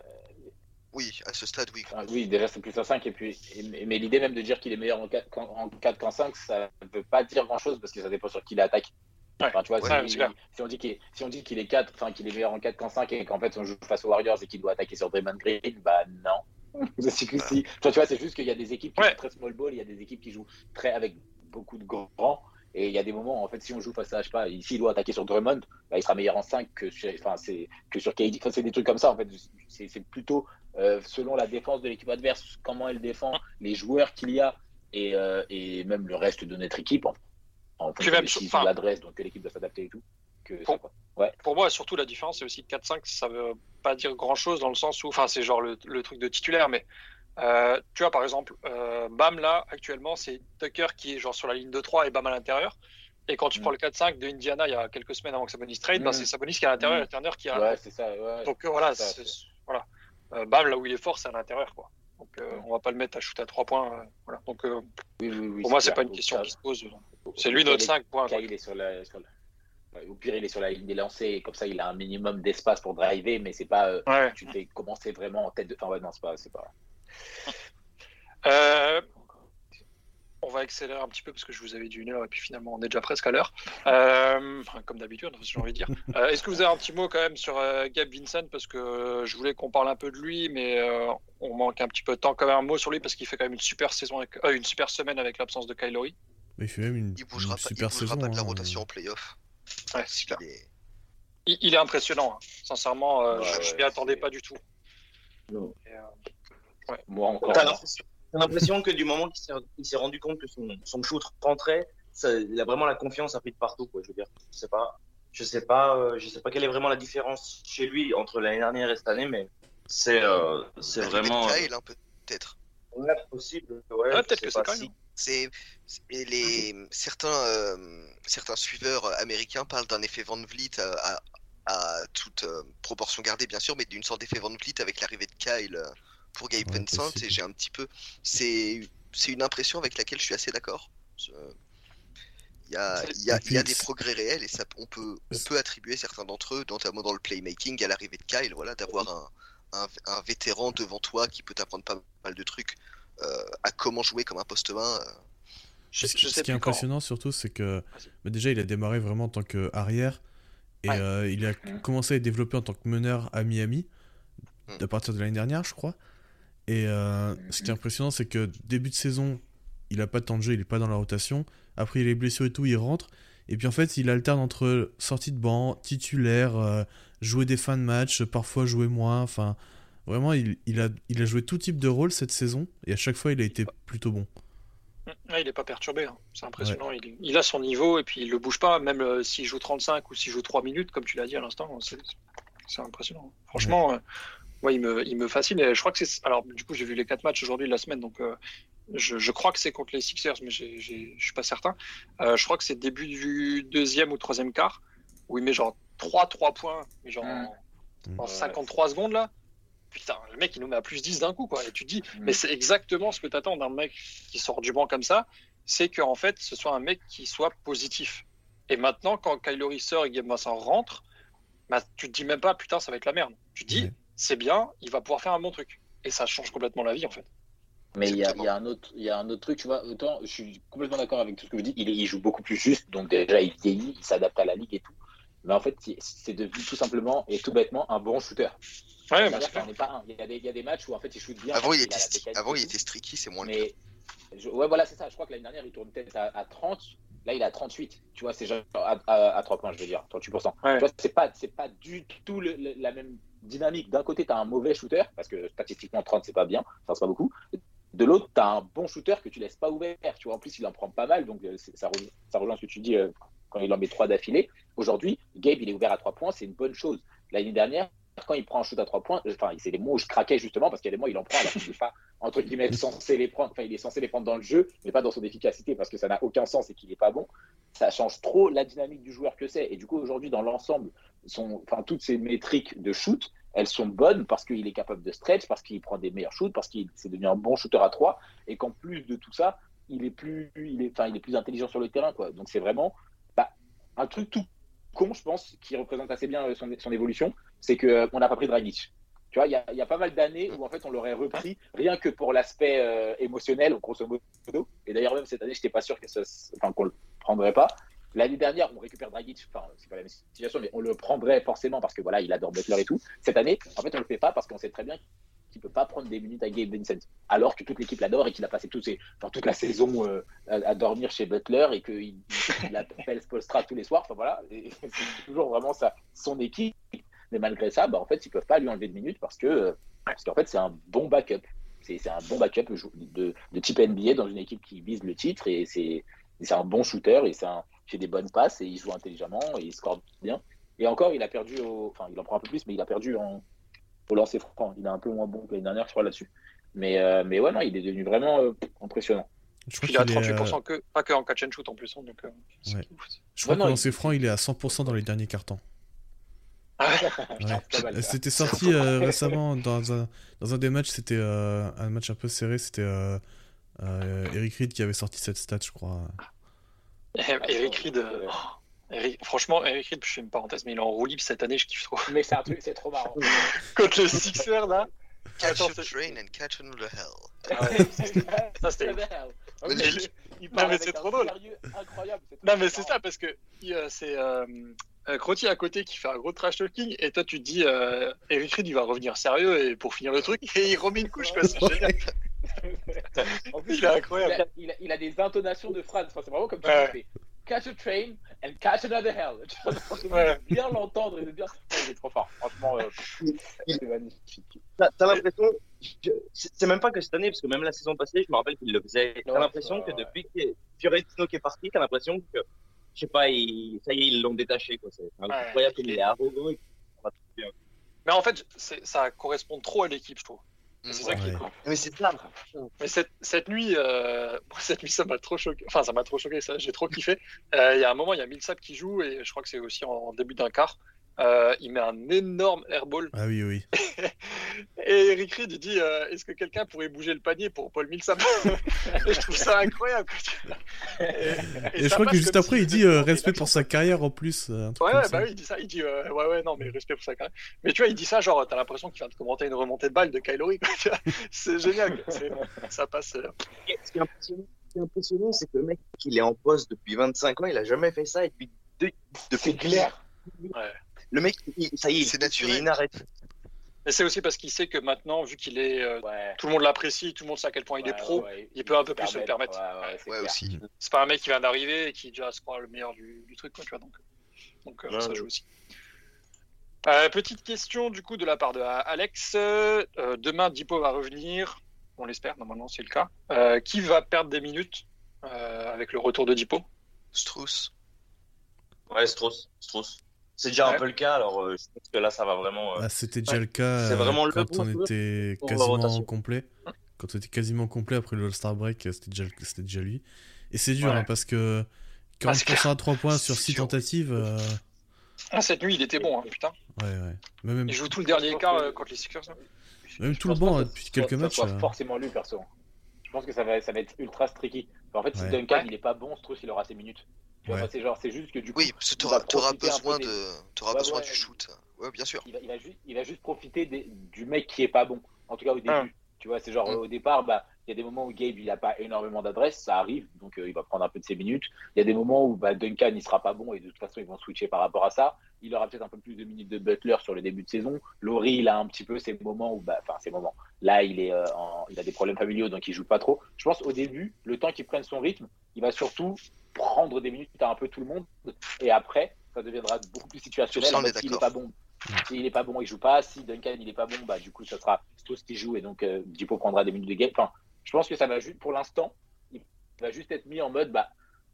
Oui, à ce stade, oui. Ah oui, déjà c'est plus un 5 et puis et- mais l'idée même de dire qu'il est meilleur en 4 qu'en en 4 qu'en 5, ça ne veut pas dire grand chose parce que ça dépend sur qui il attaque. Ouais. Enfin, tu vois, Ouais, si, si on dit qu'il est, si on dit qu'il est 4, enfin qu'il est meilleur en 4 qu'en 5 et qu'en fait on joue face aux Warriors et qu'il doit attaquer sur Draymond Green, bah non. Tu vois, c'est juste qu'il y a des équipes qui Ouais. jouent très small ball, il y a des équipes qui jouent très avec beaucoup de grands. Et il y a des moments, en fait, si on joue face à, je sais pas, ici, il doit attaquer sur Drummond, bah, il sera meilleur en 5 que sur, enfin, c'est, que sur KD. Enfin, c'est des trucs comme ça, en fait. C'est, plutôt euh, selon la défense de l'équipe adverse, comment elle défend, les joueurs qu'il y a et, euh, et même le reste de notre équipe, en, en fonction de l'adresse, donc que l'équipe doit s'adapter et tout. Que Bon. ça, quoi. Pour moi, surtout, la différence, c'est aussi que 4-5, ça veut pas dire grand chose dans le sens où, enfin, c'est genre le, le truc de titulaire, mais euh, tu vois, par exemple, euh, Bam, là, actuellement, c'est Tucker qui est genre sur la ligne de 3 et Bam à l'intérieur. Et quand tu Mm. prends le 4-5 de Indiana il y a quelques semaines avant que Sabonis trade, bah, Mm. c'est Sabonis qui est à l'intérieur Mm. et Turner qui est à Ouais, c'est ça. Ouais. Donc euh, voilà, ça, voilà. Bam, là où il est fort, c'est à l'intérieur, quoi. Donc euh, on va pas le mettre à shooter à 3 points. euh, voilà. Donc euh, oui, oui, oui, pour moi, c'est pas une question qui se pose. C'est lui notre des 5 points. il est sur la, sur la- ouais, Au pire, il est sur la ligne des lancers, et comme ça, il a un minimum d'espace pour driver, mais c'est pas. euh, Ouais. tu fais commencer vraiment en tête de. Enfin, ouais, non, c'est pas. C'est pas... Euh, on va accélérer un petit peu parce que je vous avais dit une heure et puis finalement on est déjà presque à l'heure. Euh, comme d'habitude, j'ai envie de dire. Euh, Est-ce que vous avez un petit mot quand même sur euh, Gabe Vincent? Parce que euh, je voulais qu'on parle un peu de lui, mais euh, on manque un petit peu de temps. Quand même un mot sur lui parce qu'il fait quand même une super saison, avec, euh, une super semaine avec l'absence de Kylori. Il fait même une, Il bougera, une pas, il super bougera saison. pas de la hein. rotation en playoff. Ouais, c'est clair. Il est- Il, il est impressionnant, hein. sincèrement. euh, Ouais, je m'y attendais pas du tout. Non. Et, euh, Moi encore. T'as non. l'impression- que du moment qu'il s'est, rendu compte que son, son shoot rentrait, ça, il a vraiment la confiance pris de partout, quoi. Je veux dire, je sais pas, je sais pas, euh, je sais pas quelle est vraiment la différence chez lui entre l'année dernière et cette année, mais c'est, euh, c'est de vraiment Kyle, hein, peut-être. Ouais, possible. Ouais, Ouais, je peut-être que c'est quand si- même. C'est c'est- et les certains euh, certains suiveurs américains parlent d'un effet Van Vliet à, à- à toute euh, proportion gardée bien sûr, mais d'une sorte d'effet Van Vliet avec l'arrivée de Kyle euh, pour Gabe Ouais, Vincent et j'ai un petit peu c'est c'est une impression avec laquelle je suis assez d'accord. Euh, Il y a, il y a- il y a des progrès réels et ça, on, peut, on peut attribuer certains d'entre eux, notamment dans le playmaking, à l'arrivée de Kyle, voilà, d'avoir un, un, un vétéran devant toi qui peut t'apprendre pas mal de trucs euh, à comment jouer comme un poste 20. euh, Je, ce, je qui- sais ce qui est quand. impressionnant surtout, c'est que bah, déjà il a démarré vraiment en tant qu'arrière et Ouais. euh, il a Mhm. commencé à être développé en tant que meneur à Miami Mhm. à partir de l'année dernière, je crois. Et ce qui est impressionnant, c'est que début de saison, il a pas de temps de jeu, il est pas dans la rotation. Après, il est blessé et tout, il rentre. Et puis en fait, il alterne entre sortie de banc, titulaire, euh, jouer des fins de match, parfois jouer moins. Enfin, vraiment, il, il, a, il a joué tout type de rôle cette saison et à chaque fois, il a été plutôt bon. Ouais, il est pas perturbé, hein. c'est impressionnant. Il, il a son niveau et puis il le bouge pas, même euh, s'il joue 35 ou s'il joue 3 minutes, comme tu l'as dit à l'instant, c'est c'est impressionnant. Franchement, euh, ouais, il, me, il me fascine. Et je crois que c'est. Alors, du coup, j'ai vu les 4 matchs aujourd'hui de la semaine, donc euh, je, je crois que c'est contre les Sixers, mais j'ai- j'ai- je suis pas certain. Euh, je crois que c'est début du deuxième ou troisième quart, où il met genre 3-3 points, mais genre en, en Ouais. 53 secondes là. Putain, le mec il nous met à plus 10 d'un coup quoi. Et tu te dis, Mm. mais c'est exactement ce que tu attends d'un mec qui sort du banc comme ça, c'est qu'en fait ce soit un mec qui soit positif. Et maintenant, quand Kylori sort et Gabe Vincent rentre, bah, tu te dis même pas putain ça va être la merde. Tu te dis. C'est bien, il va pouvoir faire un bon truc. Et ça change complètement la vie en fait. Mais il y, a, Exactement. il y a un autre, il y a un autre truc, tu vois. Autant, je suis complètement d'accord avec tout ce que vous dites. Il, il joue beaucoup plus juste, donc déjà il vieillit, il s'adapte à la ligue et tout. Mais en fait, il- c'est devenu tout simplement et tout bêtement un bon shooter. Ouais, bah, est pas un. Il y, a des, il y a des matchs où en fait il shoot bien. Avant, il était, mécanique avant, il était streaky, c'est moins le cas. Mais je- ouais, voilà, c'est ça. Je crois que l'année dernière, il tourne peut-être à, à 30. Là, il à 38. Tu vois, c'est genre à, à, à 3 points, je veux dire, 38%. Ouais. Tu vois, c'est pas, c'est pas du tout le- le- la même dynamique. D'un côté, tu as un mauvais shooter, parce que statistiquement, 30, c'est pas bien. Enfin, c'est pas beaucoup. De l'autre, tu as un bon shooter que tu laisses pas ouvert. Tu vois, en plus, il en prend pas mal, donc euh, ça, rejoint- ça rejoint ce que tu dis euh, quand il en met trois d'affilée. Aujourd'hui, Gabe, il est ouvert à trois points, c'est une bonne chose. L'année dernière, quand il prend un shoot à trois points, euh, enfin, c'est les mots où je craquais justement parce qu'il y a des mois, il en prend, alors qu'il n'est pas, entre guillemets, censé les prendre. Enfin, il est censé les prendre dans le jeu, mais pas dans son efficacité parce que ça n'a aucun sens et qu'il n'est pas bon. Ça change trop la dynamique du joueur que c'est. Et du coup, aujourd'hui, dans l'ensemble, son- enfin, toutes ces métriques de shoot, elles sont bonnes parce qu'il est capable de stretch, parce qu'il prend des meilleurs shoots, parce qu'il s'est devenu un bon shooter à trois, et qu'en plus de tout ça, il est plus, il est, enfin, il est plus intelligent sur le terrain, quoi. Donc c'est vraiment bah, un truc tout con, je pense, qui représente assez bien euh, son, évolution, c'est que euh, n'a pas pris Dragic. Tu vois, il y a, pas mal d'années où en fait on l'aurait repris rien que pour l'aspect euh, émotionnel, grosso modo. Et d'ailleurs même cette année, j'étais pas sûr que ça, qu'on le prendrait pas. L'année dernière, on récupère Dragic, enfin, c'est pas la même situation, mais on le prendrait forcément parce que voilà, il adore Butler et tout. Cette année, en fait, on le fait pas parce qu'on sait très bien qu'il peut pas prendre des minutes à Gabe Vincent, alors que toute l'équipe l'adore et qu'il a passé toute la saison euh, à, dormir chez Butler et qu'il il appelle Spolstra tous les soirs. Enfin voilà, c'est toujours vraiment ça, son équipe. Mais malgré ça, bah, en fait, ils peuvent pas lui enlever de minutes parce que euh, parce qu'en fait, c'est un bon backup. C'est un bon backup de, de type NBA dans une équipe qui vise le titre et c'est un bon shooter et un fait des bonnes passes et il joue intelligemment et il score bien. Et encore, il a perdu, enfin, il en prend un peu plus, mais il a perdu en... au lancer franc. Il est un peu moins bon que l'année dernière, je crois, là-dessus. Mais, euh, mais ouais, non, il est devenu vraiment euh, impressionnant. Je crois il a qu'il est, 38%, euh, que, pas que en catch and shoot en plus. hein, donc, euh, c'est Ouais. ouf. Je crois Ouais, non, lancer il- franc, il est à 100% dans les derniers cartons. Ah ouais. C'était sorti euh, récemment dans un, dans un des matchs, c'était euh, un match un peu serré, c'était euh, euh, Eric Reed qui avait sorti cette stat, je crois. Eric Reed, euh, oh, Eric- franchement, Eric Reed, je fais une parenthèse, mais il est en roue libre cette année, je kiffe trop. Mais c'est un truc, c'est trop marrant. Contre le Sixer, là, Catch Attends, a train and catch another hell. Ah ouais, ça c'était. Il- il Non, parle mais c'est trop drôle. sérieux incroyable. Non, mais c'est ça, parce que euh, c'est euh, euh, Crotty à côté qui fait un gros trash talking, et toi tu te dis, euh, Eric Reed il va revenir sérieux et pour finir le truc, et il remet une couche, quoi, c'est génial. En plus, Il est incroyable. Il a, il a- il a des intonations de phrases. Enfin, c'est vraiment comme tu Ouais. fais. Catch a train and catch another hell. Tu vois, donc, Ouais. de bien l'entendre et de bien. Ouais, il est trop fort. Franchement, euh, c'est magnifique. T'as t'as l'impression, je- c'est même pas que cette année, parce que même la saison passée, je me rappelle qu'il le faisait. T'as Ouais, l'impression que ouais. depuis que Fiorentina qui est parti, t'as l'impression que, je sais pas, il- ça y est, ils l'ont détaché. quoi. C'est incroyable comme il est arrogant. et ça va très bien. Mais en fait, c'est- ça correspond trop à l'équipe, je trouve. Mm. C'est ça qui est Ouais. cool. Mais c'est ça. Mais cette, cette nuit, euh, cette nuit, ça m'a trop choqué. Enfin, ça m'a trop choqué, ça, j'ai trop kiffé. Euh, Il y a un moment, il y a Millsap qui joue, et je crois que c'est aussi en début d'un quart. Euh, il met un énorme airball. Ah oui, oui. Et Eric Reed, il dit euh, Est-ce que quelqu'un pourrait bouger le panier pour Paul Millsap Et je trouve ça incroyable. Et, Et, je crois que juste après, si il dit euh, respect pour sa carrière en plus. un truc Ouais, ouais, ça. bah oui, il dit ça. Il dit euh, Ouais, ouais, non, mais respect pour sa carrière. Mais tu vois, il dit ça, genre, t'as l'impression qu'il vient de commenter une remontée de balle de vois. C'est génial. Ça passe. euh, Ce qui est impressionnant, ce c'est que le mec, il est en poste depuis 25 ans, il a jamais fait ça, et depuis, deux- C'est depuis clair. Le mec, il- ça y est, C'est il- il est inarrêtable. Mais c'est aussi parce qu'il sait que maintenant, vu qu'il est. euh, Ouais. tout le monde l'apprécie, tout le monde sait à quel point il est pro. ouais, il peut un peu plus se le permettre. Ouais, ouais, c'est Ouais, clair. aussi. C'est pas un mec qui vient d'arriver et qui déjà se croit le meilleur du, du truc, quoi, tu vois. Donc, donc euh, Ouais, ça ouais. joue aussi. Euh, petite question du coup de la part de Alex. Euh, demain, Dipo va revenir. On l'espère, normalement c'est le cas. Euh, qui va perdre des minutes euh, avec le retour de Dipo Strauss. Ouais, Strauss. Strauss. C'est déjà Ouais. un peu le cas, alors euh, je pense que là, ça va vraiment. euh, Ah, C'était déjà Ouais. le cas C'est euh, vraiment le quand on était quasiment complet. Quand on était quasiment complet après le All-Star Break, c'était déjà, c'était déjà lui. Et c'est dur Ouais. hein, parce que Ah, c'est 40% à 3 points sur C'est 6 sûr. tentatives. euh, Ah, Cette nuit, il était bon, hein, putain. Ouais, ouais. Mais même, Il joue tout le dernier quart euh, contre les Sixers. hein. même Je tout le banc que ça depuis quelques ça matchs. euh, forcément lui, perso. Je pense que ça va, ça va être ultra tricky. En fait, si Ouais. Duncan Ouais. il est pas bon, Strauss il aura ses minutes. Tu vois, Ouais. moi, c'est genre, c'est juste que du coup, Oui, parce que un peu besoin des- de, t'auras Ouais, besoin ouais. du shoot. Ouais, bien sûr. il va, il va juste, il va juste profiter des- du mec qui est pas bon. En tout cas au début. Tu vois, c'est genre Mm. au départ, bah, il y a des moments où Gabe il a pas énormément d'adresse, ça arrive, donc euh, il va prendre un peu de ses minutes. Il y a des moments où bah, Duncan il sera pas bon et de toute façon ils vont switcher par rapport à ça. Il aura peut-être un peu plus de minutes de Butler sur le début de saison. Laurie il a un petit peu ces moments où, bah, enfin ces moments. Là il est, euh, en- il a des problèmes familiaux donc il joue pas trop. Je pense au début, le temps qu'il prenne son rythme, il va surtout prendre des minutes à un peu tout le monde et après ça deviendra beaucoup plus situationnel. S'il est d'accord. pas bon, s'il est pas bon, il joue pas. Si Duncan il est pas bon, bah du coup ça sera Strauss qui joue et donc euh, Dipo prendra des minutes de game. Enfin, Je pense que ça va juste, pour l'instant, il va juste être mis en mode, bah,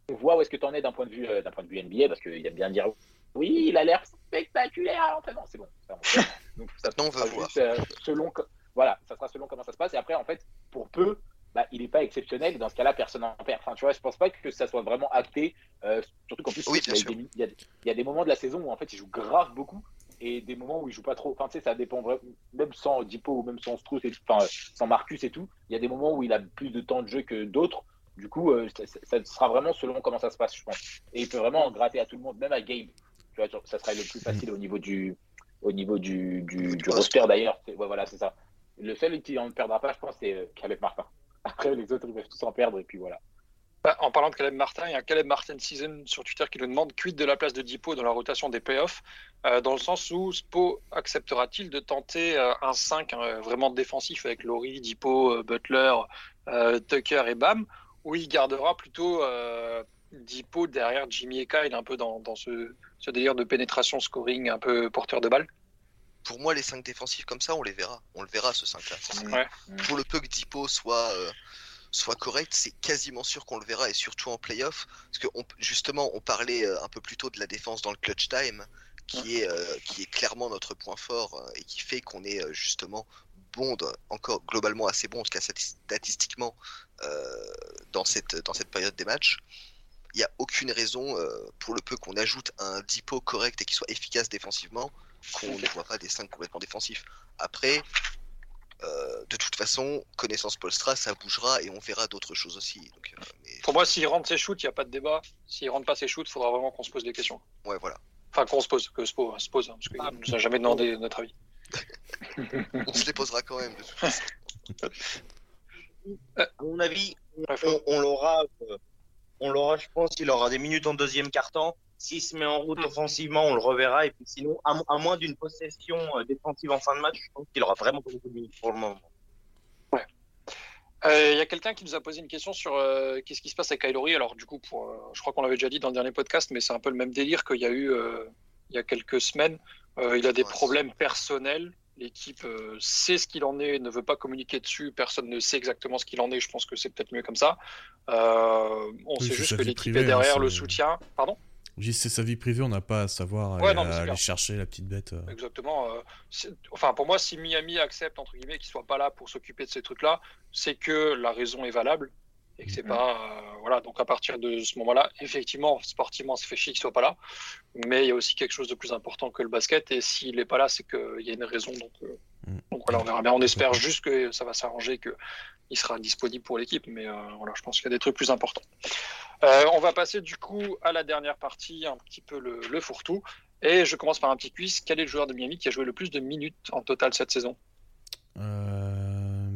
on voit où est-ce que tu en es d'un point de vue, euh, d'un point de vue NBA, parce qu'il aime bien dire, oui, il a l'air spectaculaire à l'entraînement. C'est bon. Donc, ça on va voir. juste, euh, selon, voilà, ça sera selon comment ça se passe. Et après, en fait, pour peu, bah, il n'est pas exceptionnel. Dans ce cas-là, personne n'en perd. Enfin, tu vois, je pense pas que ça soit vraiment acté. Euh, surtout qu'en plus, Oui, il y, a des, il, y a, il y a des moments de la saison où en fait, il joue grave beaucoup et des moments où il joue pas trop. Enfin, tu sais, ça dépend vraiment. Même sans Dipo ou même sans Strauss, et, enfin, sans Marcus et tout, il y a des moments où il a plus de temps de jeu que d'autres. Du coup, euh, ça, sera vraiment selon comment ça se passe, je pense. Et il peut vraiment en gratter à tout le monde, même à Gabe. Tu vois, genre, ça serait le plus facile au niveau du, au niveau du, du, niveau du du poste. roster d'ailleurs. Ouais, voilà, c'est ça. Le seul qui en perdra pas, je pense, c'est euh, Caleb Martin. Après, les autres, ils peuvent tous en perdre, et puis voilà. Bah, en parlant de Caleb Martin, il y a Caleb Martin Season sur Twitter qui nous demande quid de la place de Dipo dans la rotation des playoffs, euh, dans le sens où Spo acceptera-t-il de tenter euh, un 5 euh, vraiment défensif avec Laurie, Dipo, euh, Butler, euh, Tucker et Bam, ou il gardera plutôt euh, Dipo derrière Jimmy et Kyle, un peu dans, dans ce, ce délire de pénétration, scoring, un peu porteur de balle? Pour moi, les 5 défensifs comme ça, on les verra. On le verra, ce 5-là. Ça, c'est- Ouais. Pour le peu que Dipo soit, euh, soit correct, c'est quasiment sûr qu'on le verra, et surtout en playoff. Parce que on- justement, on parlait euh, un peu plus tôt de la défense dans le clutch time, qui est, euh, qui est clairement notre point fort, euh, et qui fait qu'on est justement bon, encore globalement assez bon, en tout cas stati- statistiquement, euh, dans, cette, dans cette période des matchs. Il n'y a aucune raison, euh, pour le peu qu'on ajoute un Dipo correct et qui soit efficace défensivement, qu'on ne voit pas des 5 complètement défensifs. Après, euh, de toute façon, connaissance Polstra, ça bougera et on verra d'autres choses aussi. Donc, euh, mais Pour moi, s'il rentre ses shoots, il n'y a pas de débat. S'il rentre pas ses shoots, il faudra vraiment qu'on se pose des questions. ouais, voilà. Enfin, qu'on se pose, que Spo se pose, hein, parce qu'il ne nous a jamais demandé notre avis. On se les posera quand même. De toute façon. À mon avis, on, on l'aura, euh, on l'aura, je pense, il aura des minutes en deuxième quart-temps. S'il se met en route offensivement, on le reverra. Et puis sinon, à, mo- à moins d'une possession euh, défensive en fin de match, je pense qu'il aura vraiment pas beaucoup de minutes pour le moment. Euh, Il y a quelqu'un qui nous a posé une question sur euh, qu'est-ce qui se passe avec Kylori. Alors, du coup, pour, euh, je crois qu'on l'avait déjà dit dans le dernier podcast, mais c'est un peu le même délire qu'il y a eu euh, il y a quelques semaines. Euh, il a des Ouais. problèmes personnels. L'équipe euh, sait ce qu'il en est, ne veut pas communiquer dessus. Personne ne sait exactement ce qu'il en est. Je pense que c'est peut-être mieux comme ça. Euh, on Oui, sait juste que l'équipe est derrière hein, le c'est- soutien. Pardon? C'est sa vie privée, on n'a pas à savoir Ouais, aller, non, c'est chercher la petite bête. euh. Exactement. euh, c'est- enfin, pour moi, si Miami accepte entre guillemets qu'il soit pas là pour s'occuper de ces trucs-là, c'est que la raison est valable et que c'est Mhm. pas euh, voilà. Donc à partir de ce moment-là, effectivement, sportivement, ça fait chier qu'il soit pas là, mais il y a aussi quelque chose de plus important que le basket. Et s'il est pas là, c'est qu'il y a une raison. Donc, euh, Mhm. donc voilà, on verra bien. On espère juste que ça va s'arranger, que il sera disponible pour l'équipe. Mais euh, voilà, je pense qu'il y a des trucs plus importants. Euh, on va passer du coup à la dernière partie, un petit peu le, le fourre-tout. Et je commence par un petit quiz. Quel est le joueur de Miami qui a joué le plus de minutes en total cette saison? Euh,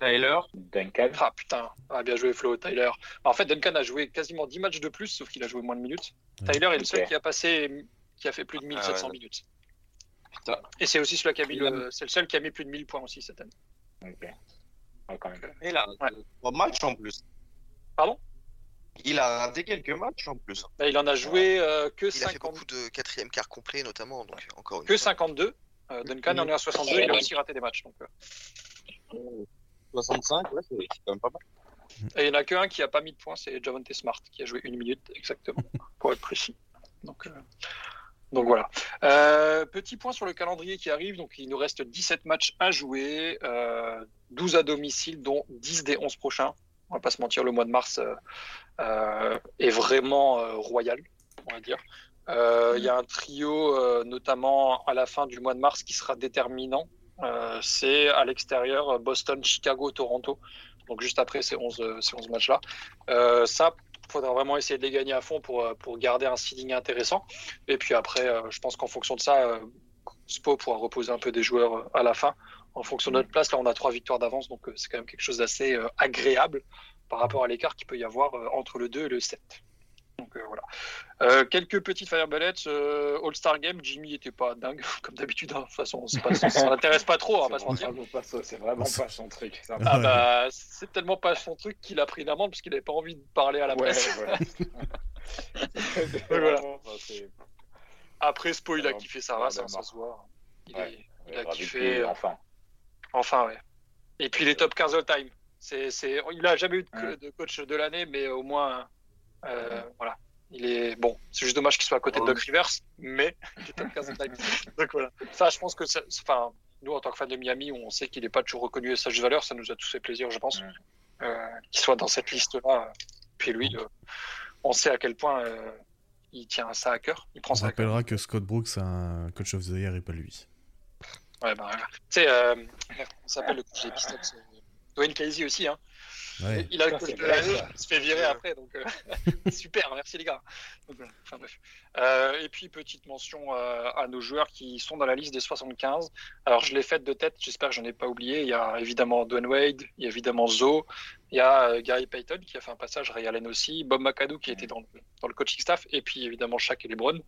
Tyler, Duncan. Ah putain, ah, bien joué Flo, Tyler. En fait, Duncan a joué quasiment 10 matchs de plus, sauf qu'il a joué moins de minutes. Ouais. Tyler est le seul qui a passé, qui a fait plus de 1700 Ah ouais. minutes. Putain. Et c'est aussi celui qui a mis le, c'est le seul qui a mis plus de 1000 points aussi cette année. Ok. Quand même. il a Ouais. trois matchs en plus. Pardon? Il a raté quelques matchs en plus. Là, il en a joué euh, que, Il a fait 50 beaucoup de quatrième quart complet, notamment. Donc, encore une que fois. 52. Euh, Duncan en est à 62, il a aussi raté des matchs. Donc, euh. 65, ouais, c'est quand même pas mal. Et il n'y en a qu'un qui a pas mis de points, c'est Javante Smart, qui a joué une minute exactement, pour être précis. Donc, euh, donc voilà. Euh, petit point sur le calendrier qui arrive. Donc il nous reste 17 matchs à jouer, euh, 12 à domicile, dont 10 des 11 prochains. On va pas se mentir, le mois de mars euh, euh, est vraiment euh, royal, on va dire. Euh, Il y a un trio, euh, notamment à la fin du mois de mars, qui sera déterminant. Euh, c'est à l'extérieur Boston, Chicago, Toronto. Donc juste après ces 11, euh, ces 11 matchs-là. Euh, ça, faudra vraiment essayer de les gagner à fond pour, euh, pour garder un seeding intéressant. Et puis après, euh, je pense qu'en fonction de ça, euh, Spo pourra reposer un peu des joueurs à la fin. En fonction de notre place, là, on a trois victoires d'avance, donc c'est quand même quelque chose d'assez agréable par rapport à l'écart qu'il peut y avoir entre le 2 et le 7. Donc euh, voilà. Euh, quelques petites fireballets. Euh, All-Star Game, Jimmy était pas dingue, comme d'habitude. hein. De toute façon, pas- ça l'intéresse pas trop, on va pas se mentir. vraiment c'est vraiment pas son truc. Ah Ouais. bah, c'est tellement pas son truc qu'il a pris une amende parce qu'il avait pas envie de parler à la Ouais, presse. voilà. enfin, Après, Spo, il a Vraiment, kiffé sa race, hein, ça se voit. Il, Ouais. est- il ouais, a kiffé. Enfin. Enfin, ouais. Et puis les top 15 all-time. C'est, c'est, il a jamais eu de coach de l'année, mais au moins, euh, voilà. Il est bon. C'est juste dommage qu'il soit à côté de Doc Rivers, mais il est top 15 de time. Donc voilà. Ça, je pense que, ça- enfin, nous en tant que fans de Miami, on sait qu'il n'est pas toujours reconnu à sa juste valeur. Ça nous a tous fait plaisir, je pense, euh, qu'il soit dans cette liste-là. Puis lui, euh, on sait à quel point euh, il tient ça à cœur. Il prend On ça à cœur. rappellera que Scott Brooks a un coach of the year et pas lui. Ouais, bah. Tu sais, euh, on s'appelle le coach des Pistons. euh, Dwayne Casey aussi, hein. Ouais. Il a le coach c'est de l'année, il se fait virer après, donc euh, super, merci les gars. Donc, voilà. Enfin, bref. Euh, et puis petite mention euh, à nos joueurs qui sont dans la liste des 75. Alors je l'ai faite de tête, j'espère que je n'en ai pas oublié. Il y a évidemment Dwayne Wade, il y a évidemment Zo, il y a euh, Gary Payton qui a fait un passage, Ray Allen aussi, Bob McAdoo qui était dans le, dans le coaching staff, et puis évidemment Shaq et LeBron.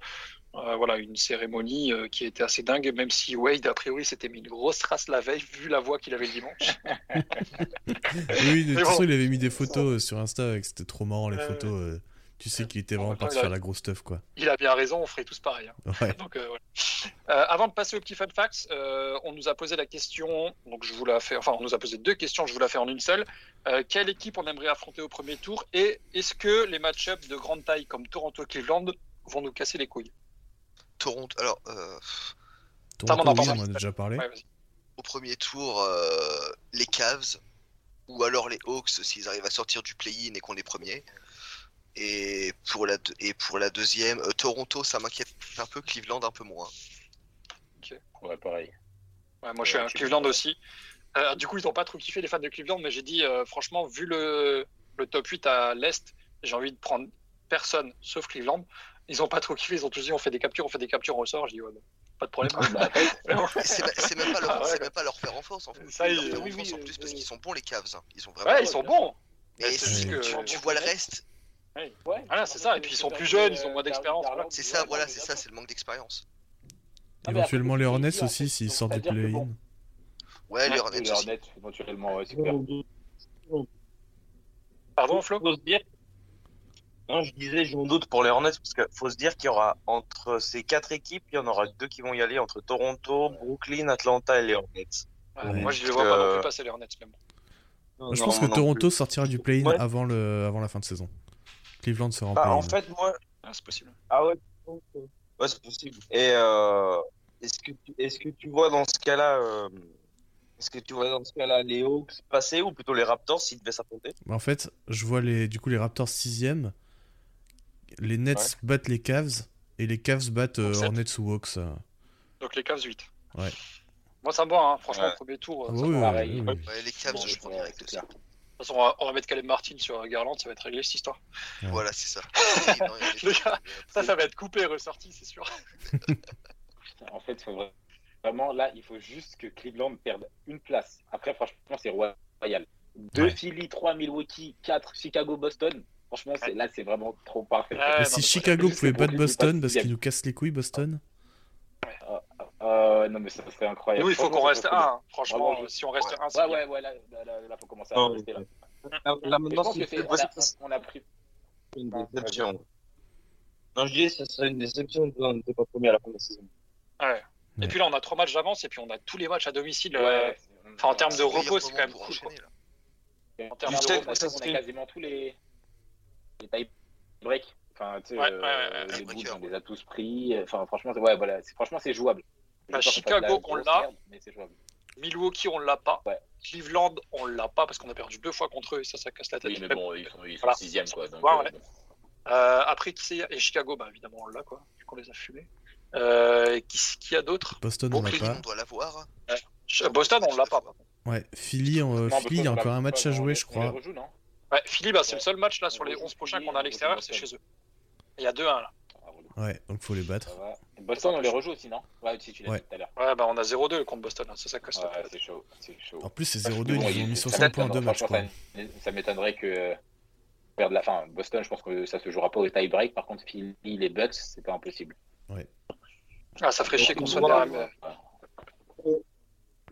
Voilà, une cérémonie qui était assez dingue, même si Wade, a priori, s'était mis une grosse race la veille, vu la voix qu'il avait le dimanche. Oui, de toute façon, il avait mis des photos sur Insta, c'était trop marrant les photos. Tu sais qu'il était en vraiment parti faire la grosse stuff, quoi. Il a bien raison, on ferait tous pareil. hein. Ouais. Donc, euh, voilà. Euh, avant de passer au petit fun facts, euh, on nous a posé la question, donc je vous la fais, enfin on nous a posé deux questions, je vous la fais en une seule. Euh, quelle équipe on aimerait affronter au premier tour et est-ce que les match-ups de grande taille comme Toronto-Cleveland vont nous casser les couilles? Toronto. Alors, euh, Toronto, on en a déjà parlé. Ouais, au premier tour, euh, les Cavs ou alors les Hawks s'ils arrivent à sortir du play-in et qu'on est premiers. Et pour la, et pour la deuxième, euh, Toronto, ça m'inquiète un peu, Cleveland un peu moins. Ouais, pareil. Ouais, moi je suis un Cleveland aussi. Euh, du coup, ils n'ont pas trop kiffé les fans de Cleveland, mais j'ai dit, euh, franchement, vu le, le top 8 à l'Est, j'ai envie de prendre personne sauf Cleveland. Ils n'ont pas trop kiffé, ils ont tous dit on fait des captures, on fait des captures, on ressort. Je dis, ouais, bon, pas de problème. Bah, C'est même, pas leur- Ah ouais. c'est même pas leur faire en force en fait. Ça, leur il- faire en oui, force oui, en plus parce qu'ils sont bons les Cavs. hein. Ils ont vraiment. Ouais, ils sont bons. Mais si que- tu, tu vois le reste, ouais, Voilà, c'est ça. Et puis ils sont plus jeunes, ils ont moins d'expérience. c'est ça, voilà, c'est ça, c'est le manque d'expérience. Ah, Éventuellement les Hornets aussi s'ils sortent que play-in. Ouais, les Hornets les aussi. Hornets, éventuellement, ouais, c'est clair. Pardon, Flo faut se dire. Non, je disais, j'en doute pour les Hornets parce qu'il faut se dire qu'il y aura entre ces quatre équipes, il y en aura deux qui vont y aller entre Toronto, Brooklyn, Atlanta et les Hornets. Ouais. Moi, je les vois pas non plus passer les Hornets. Moi, je Non, pense que Toronto plus. sortira du play-in Ouais. avant, le... avant la fin de saison. Cleveland sera en Bah, play-in. en fait, moi, Ah, c'est possible. Ah ouais, ouais c'est possible. Et euh, est-ce que tu, est-ce que tu vois dans ce cas-là, euh, est-ce que tu vois dans ce cas-là les Hawks passer ou plutôt les Raptors s'ils devaient s'affronter? Mais en fait, je vois les, du coup les Raptors 6ème, les Nets Ouais. battent les Cavs et les Cavs battent euh. Hornets ou Hawks. euh. Donc les Cavs 8. Ouais. Moi, ça me va, hein. franchement, Ouais. au premier tour. Ah ça oui, oui, va. oui, pareil. oui, oui. Ouais, les Cavs, Bon, je prends direct aussi. Toute façon, on va, on va mettre Caleb Martin sur Garland, ça va être réglé cette histoire. Ouais. Voilà, c'est ça. Non, gars, Ça, ça va être coupé et ressorti, c'est sûr. En fait, faut vraiment, là, il faut juste que Cleveland perde une place. Après, franchement, c'est royal. Deux Ouais. Philly, trois Milwaukee, quatre Chicago, Boston. Franchement, c'est- là, c'est vraiment trop parfait. Ouais, Et non, si Chicago pouvait battre Boston parce qu'ils nous cassent les couilles, Boston? Euh, non, mais ça serait incroyable. Nous, il faut qu'on ça reste un. hein. Franchement, Ouais, ouais, euh, si on reste ouais. un, c'est. Ouais, ouais, ouais, là, là, là, là, faut commencer à Non, rester là. Là, là, Mais je maintenant, pense que on, a, on a pris. c'est une Non, déception. Non, je dis, ce serait une déception de n'était pas premier à la fin de la saison. Ouais. Et Ouais. puis là, on a trois matchs d'avance et puis on a tous les matchs à domicile. euh, Ouais, enfin, en termes de repos, c'est quand même cool, en termes on, de a, repos, on a- ça quasiment tous les, les tie break. Enfin, tu sais, Ouais, euh, ouais, ouais, ouais. les Bulls, on les a tous pris. Enfin, franchement, c'est- ouais, voilà, c'est- franchement, c'est jouable. Bah, Chicago, la on l'a. Milwaukee, on l'a pas. Ouais. Cleveland, on l'a pas parce qu'on a perdu deux fois contre eux et ça, ça casse la tête. Oui, mais bon, ils sont, ils sont Voilà. sixième, quoi. Donc, Ouais, euh, ouais. bon. Euh, après, qui c'est Et Chicago, bah évidemment, on l'a quoi. Vu qu'on les a fumés. Euh, qui, qui a d'autres Boston, on l'a pas. on doit l'avoir. Ch- Boston, on l'a pas. Ouais, Philly, on- euh, Non, Philly, il y a encore on un match à jouer, je crois. rejoue, Ouais, Philly, bah, c'est le seul match là On sur les rejoue 11 prochains qu'on a à on l'extérieur, c'est chez eux. Il y a 2-1 là. Ouais, donc faut les battre. Ça va. Boston, on les rejoue aussi, non? Ouais, si tu l'as Ouais. dit tout à l'heure. Ouais, bah on a 0-2 contre Boston, hein, ça, ça casse la Ouais, c'est chaud. C'est chaud. En plus, c'est Parce que 0-2, bon, ils il- ont mis ça 60 points en deux matchs, quoi. Ça, ça m'étonnerait que euh, perdre la fin. Boston, je pense que ça se jouera pas au tie break. Par contre, Philly, les Bucks, c'est pas impossible. Ah, ça ferait chier qu'on soit derrière.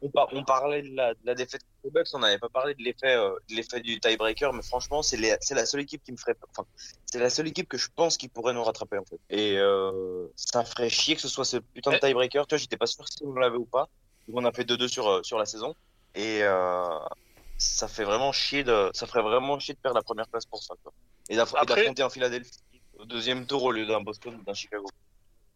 On, par- on parlait de la, de la défaite des Bucks, on n'avait pas parlé de l'effet euh, de l'effet du tiebreaker, mais franchement, c'est la seule équipe qui me ferait, enfin, c'est la seule équipe que je pense qui pourrait nous rattraper en fait. Et euh, ça ferait chier que ce soit ce putain de Eh. tiebreaker. Tu vois, j'étais pas sûr si on l'avait ou pas. On a fait 2-2 sur euh, sur la saison. Et euh, ça fait vraiment chier de, ça ferait vraiment chier de perdre la première place pour ça. Quoi. Et d'affronter un Philadelphie au deuxième tour au lieu d'un Boston ou d'un Chicago.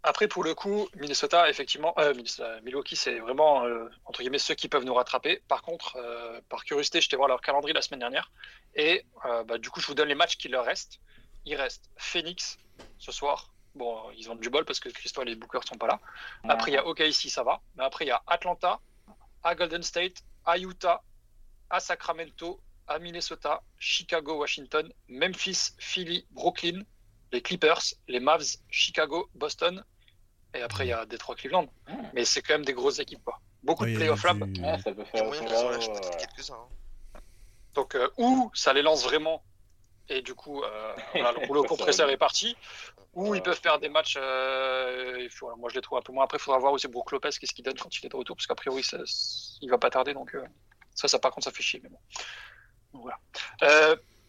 Après, pour le coup, Minnesota, effectivement, euh, Minnesota- Milwaukee, c'est vraiment, euh, entre guillemets, ceux qui peuvent nous rattraper. Par contre, euh, par curiosité, j'étais voir leur calendrier la semaine dernière. Et euh, bah, du coup, je vous donne les matchs qui leur restent. Il reste Phoenix ce soir. Bon, euh, ils ont du bol parce que Crystal et Booker sont pas là. Après, il y a OKC, ça va. Mais après, il y a Atlanta, à Golden State, à Utah, à Sacramento, à Minnesota, Chicago, Washington, Memphis, Philly, Brooklyn, les Clippers, les Mavs, Chicago, Boston. Et après, il y a Detroit, Cleveland. Mais c'est quand même des grosses équipes. Quoi. Beaucoup Ouais, de Ouais, ça peut faire. moyen qu'ils en lâchent peut-être quelques-uns. hein. Donc, euh, ou ça les lance vraiment. Et du coup, euh, voilà, le rouleau compresseur est parti. Ou ils peuvent faire des matchs. euh, il faut- moi, je les trouve un peu moins. Après, il faudra voir aussi Brook Lopez, qu'est-ce qu'il donne quand il est de retour. Parce qu'a priori, ça, il va pas tarder. Donc, euh, ça, ça, par contre, ça fait chier. Mais bon. Voilà.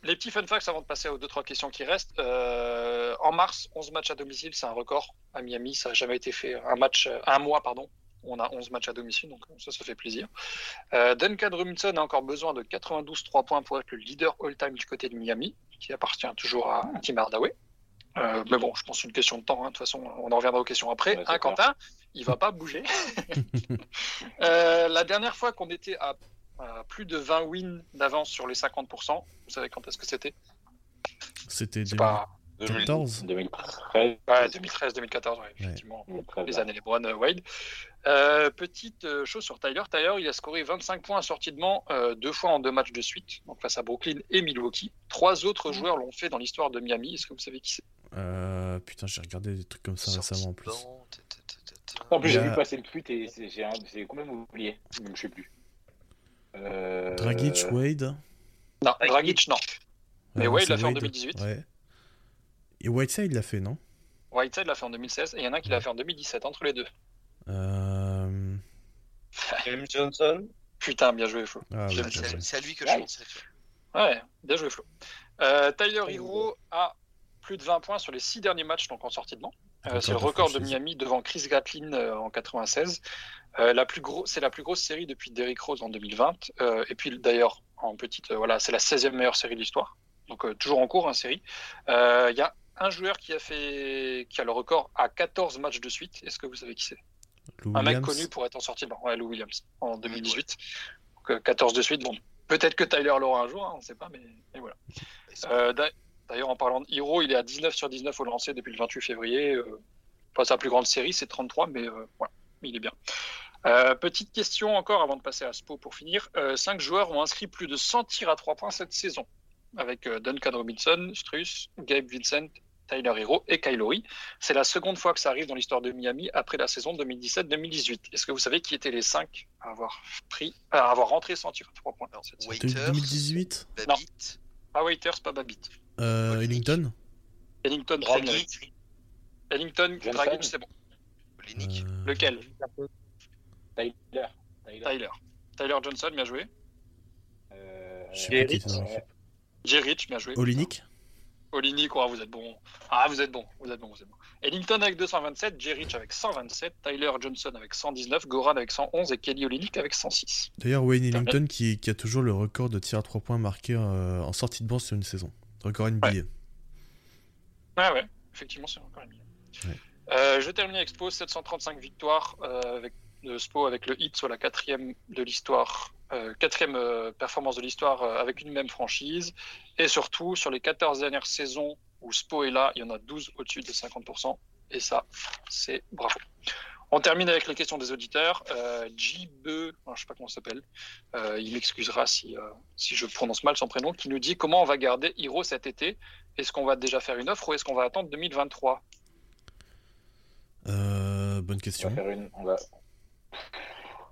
Euh, les petits fun facts avant de passer aux deux trois questions qui restent. Euh, en mars, 11 matchs à domicile, c'est un record à Miami. Ça n'a jamais été fait. Un match, euh, un mois, pardon. On a 11 matchs à domicile, donc ça, ça fait plaisir. Euh, Duncan Robinson a encore besoin de 92 3 points pour être le leader all-time du côté de Miami, qui appartient toujours à Tim Hardaway. Euh, mais bon, je pense une question de temps. hein. De toute façon, on en reviendra aux questions après. Ouais, Hein, Quentin, il va pas bouger. Euh, la dernière fois qu'on était à, plus de 20 wins d'avance sur les 50%, vous savez quand est-ce que c'était? C'était C'est pas 2014 2013. ouais, 2013-2014, ouais, effectivement. 2013, les années LeBron euh, Wade. Euh, petite euh, chose sur Tyler. Tyler, il a scoré 25 points à sortie de banc euh, deux fois en deux matchs de suite, donc face à Brooklyn et Milwaukee. Trois autres joueurs l'ont fait dans l'histoire de Miami. Est-ce que vous savez qui c'est? Euh, putain, j'ai regardé des trucs comme ça Sortie récemment en plus. En plus, j'ai vu passer le tweet et j'ai quand même oublié. Je sais plus. Euh... Dragic, Wade? Non, Dragic, non. Mais Euh, Wade l'a fait en 2018. Ouais. Et Whiteside l'a fait, non? Whiteside l'a fait en 2016 et il y en a un qui l'a fait en 2017, entre les deux. euh... James Johnson, Putain, bien joué, Flo. Ah, ouais, C'est à- lui que Ouais. je pensais. Ouais, bien joué, Flo. Euh, Tyler Hero a plus de 20 points sur les six derniers matchs donc en sortie de banc. Euh, c'est le de record de. Miami devant Chris Gatlin euh, en 96. Euh, la plus gros, c'est la plus grosse série depuis Derrick Rose en 2020. Euh, et puis d'ailleurs, en petite, euh, voilà, c'est la 16e meilleure série de l'histoire. Donc euh, toujours en cours, en série. Euh, Il y a un joueur qui a fait, qui a le record à 14 matchs de suite. Est-ce que vous savez qui c'est? Lou Un mec connu pour être en sortie de banc. Ouais, Lou Williams en 2018. Donc, euh, 14 de suite. Bon, peut-être que Tyler l'aura un jour, hein, on ne sait pas, mais, mais voilà. Euh, D'ailleurs, en parlant de Hero, il est à 19 sur 19 au lancer depuis le 28 février. Euh, pas sa plus grande série, c'est 33, mais euh, voilà, il est bien. Euh, petite question encore avant de passer à Spo pour finir. Euh, cinq joueurs ont inscrit plus de 100 tirs à 3 points cette saison, avec euh, Duncan Robinson, Struss, Gabe Vincent, Tyler Hero et Kylori. C'est la seconde fois que ça arrive dans l'histoire de Miami après la saison 2017-2018. Est-ce que vous savez qui étaient les cinq à avoir pris, à avoir rentré 100 tirs à 3 points cette saison? Waiters, 2018 Babbitt, Pas Waiters, pas Babbitt. euh, Ellington Ellington. Dragic, Ellington, Johnson. Dragic, c'est bon. Olenek. Euh, Lequel? Tyler. Tyler. Tyler. Tyler Johnson, bien joué. Euh, Je sais plus qui Eric. était dans- ouais. Jay Rich, bien joué. Olinik Olinik, oh, vous êtes bon. Ah, vous êtes bon, vous êtes bon, vous êtes bon. Ellington avec 227, Jay Rich avec 127, Tyler Johnson avec 119, Goran avec 111 et Kelly Olinik avec 106. D'ailleurs, Wayne Ellington qui, qui a toujours le record de tir à 3 points marqués euh, en sortie de banc sur une saison. Record NBA. Ouais. Ah ouais, effectivement, c'est encore mieux. Ouais. Euh, je termine Spo, 735 victoires euh, avec de Spo avec le hit sur la quatrième de l'histoire, euh, quatrième euh, performance de l'histoire euh, avec une même franchise. Et surtout, sur les 14 dernières saisons où Spo est là, il y en a 12 au-dessus de 50%. Et ça, c'est bravo. On termine avec les questions des auditeurs. Euh, alors, je sais pas comment il s'appelle, euh, il m'excusera si, euh, si je prononce mal son prénom, qui nous dit comment on va garder Hiro cet été. Est-ce qu'on va déjà faire une offre ou est-ce qu'on va attendre 2023 Euh, bonne On question. va faire une. On va...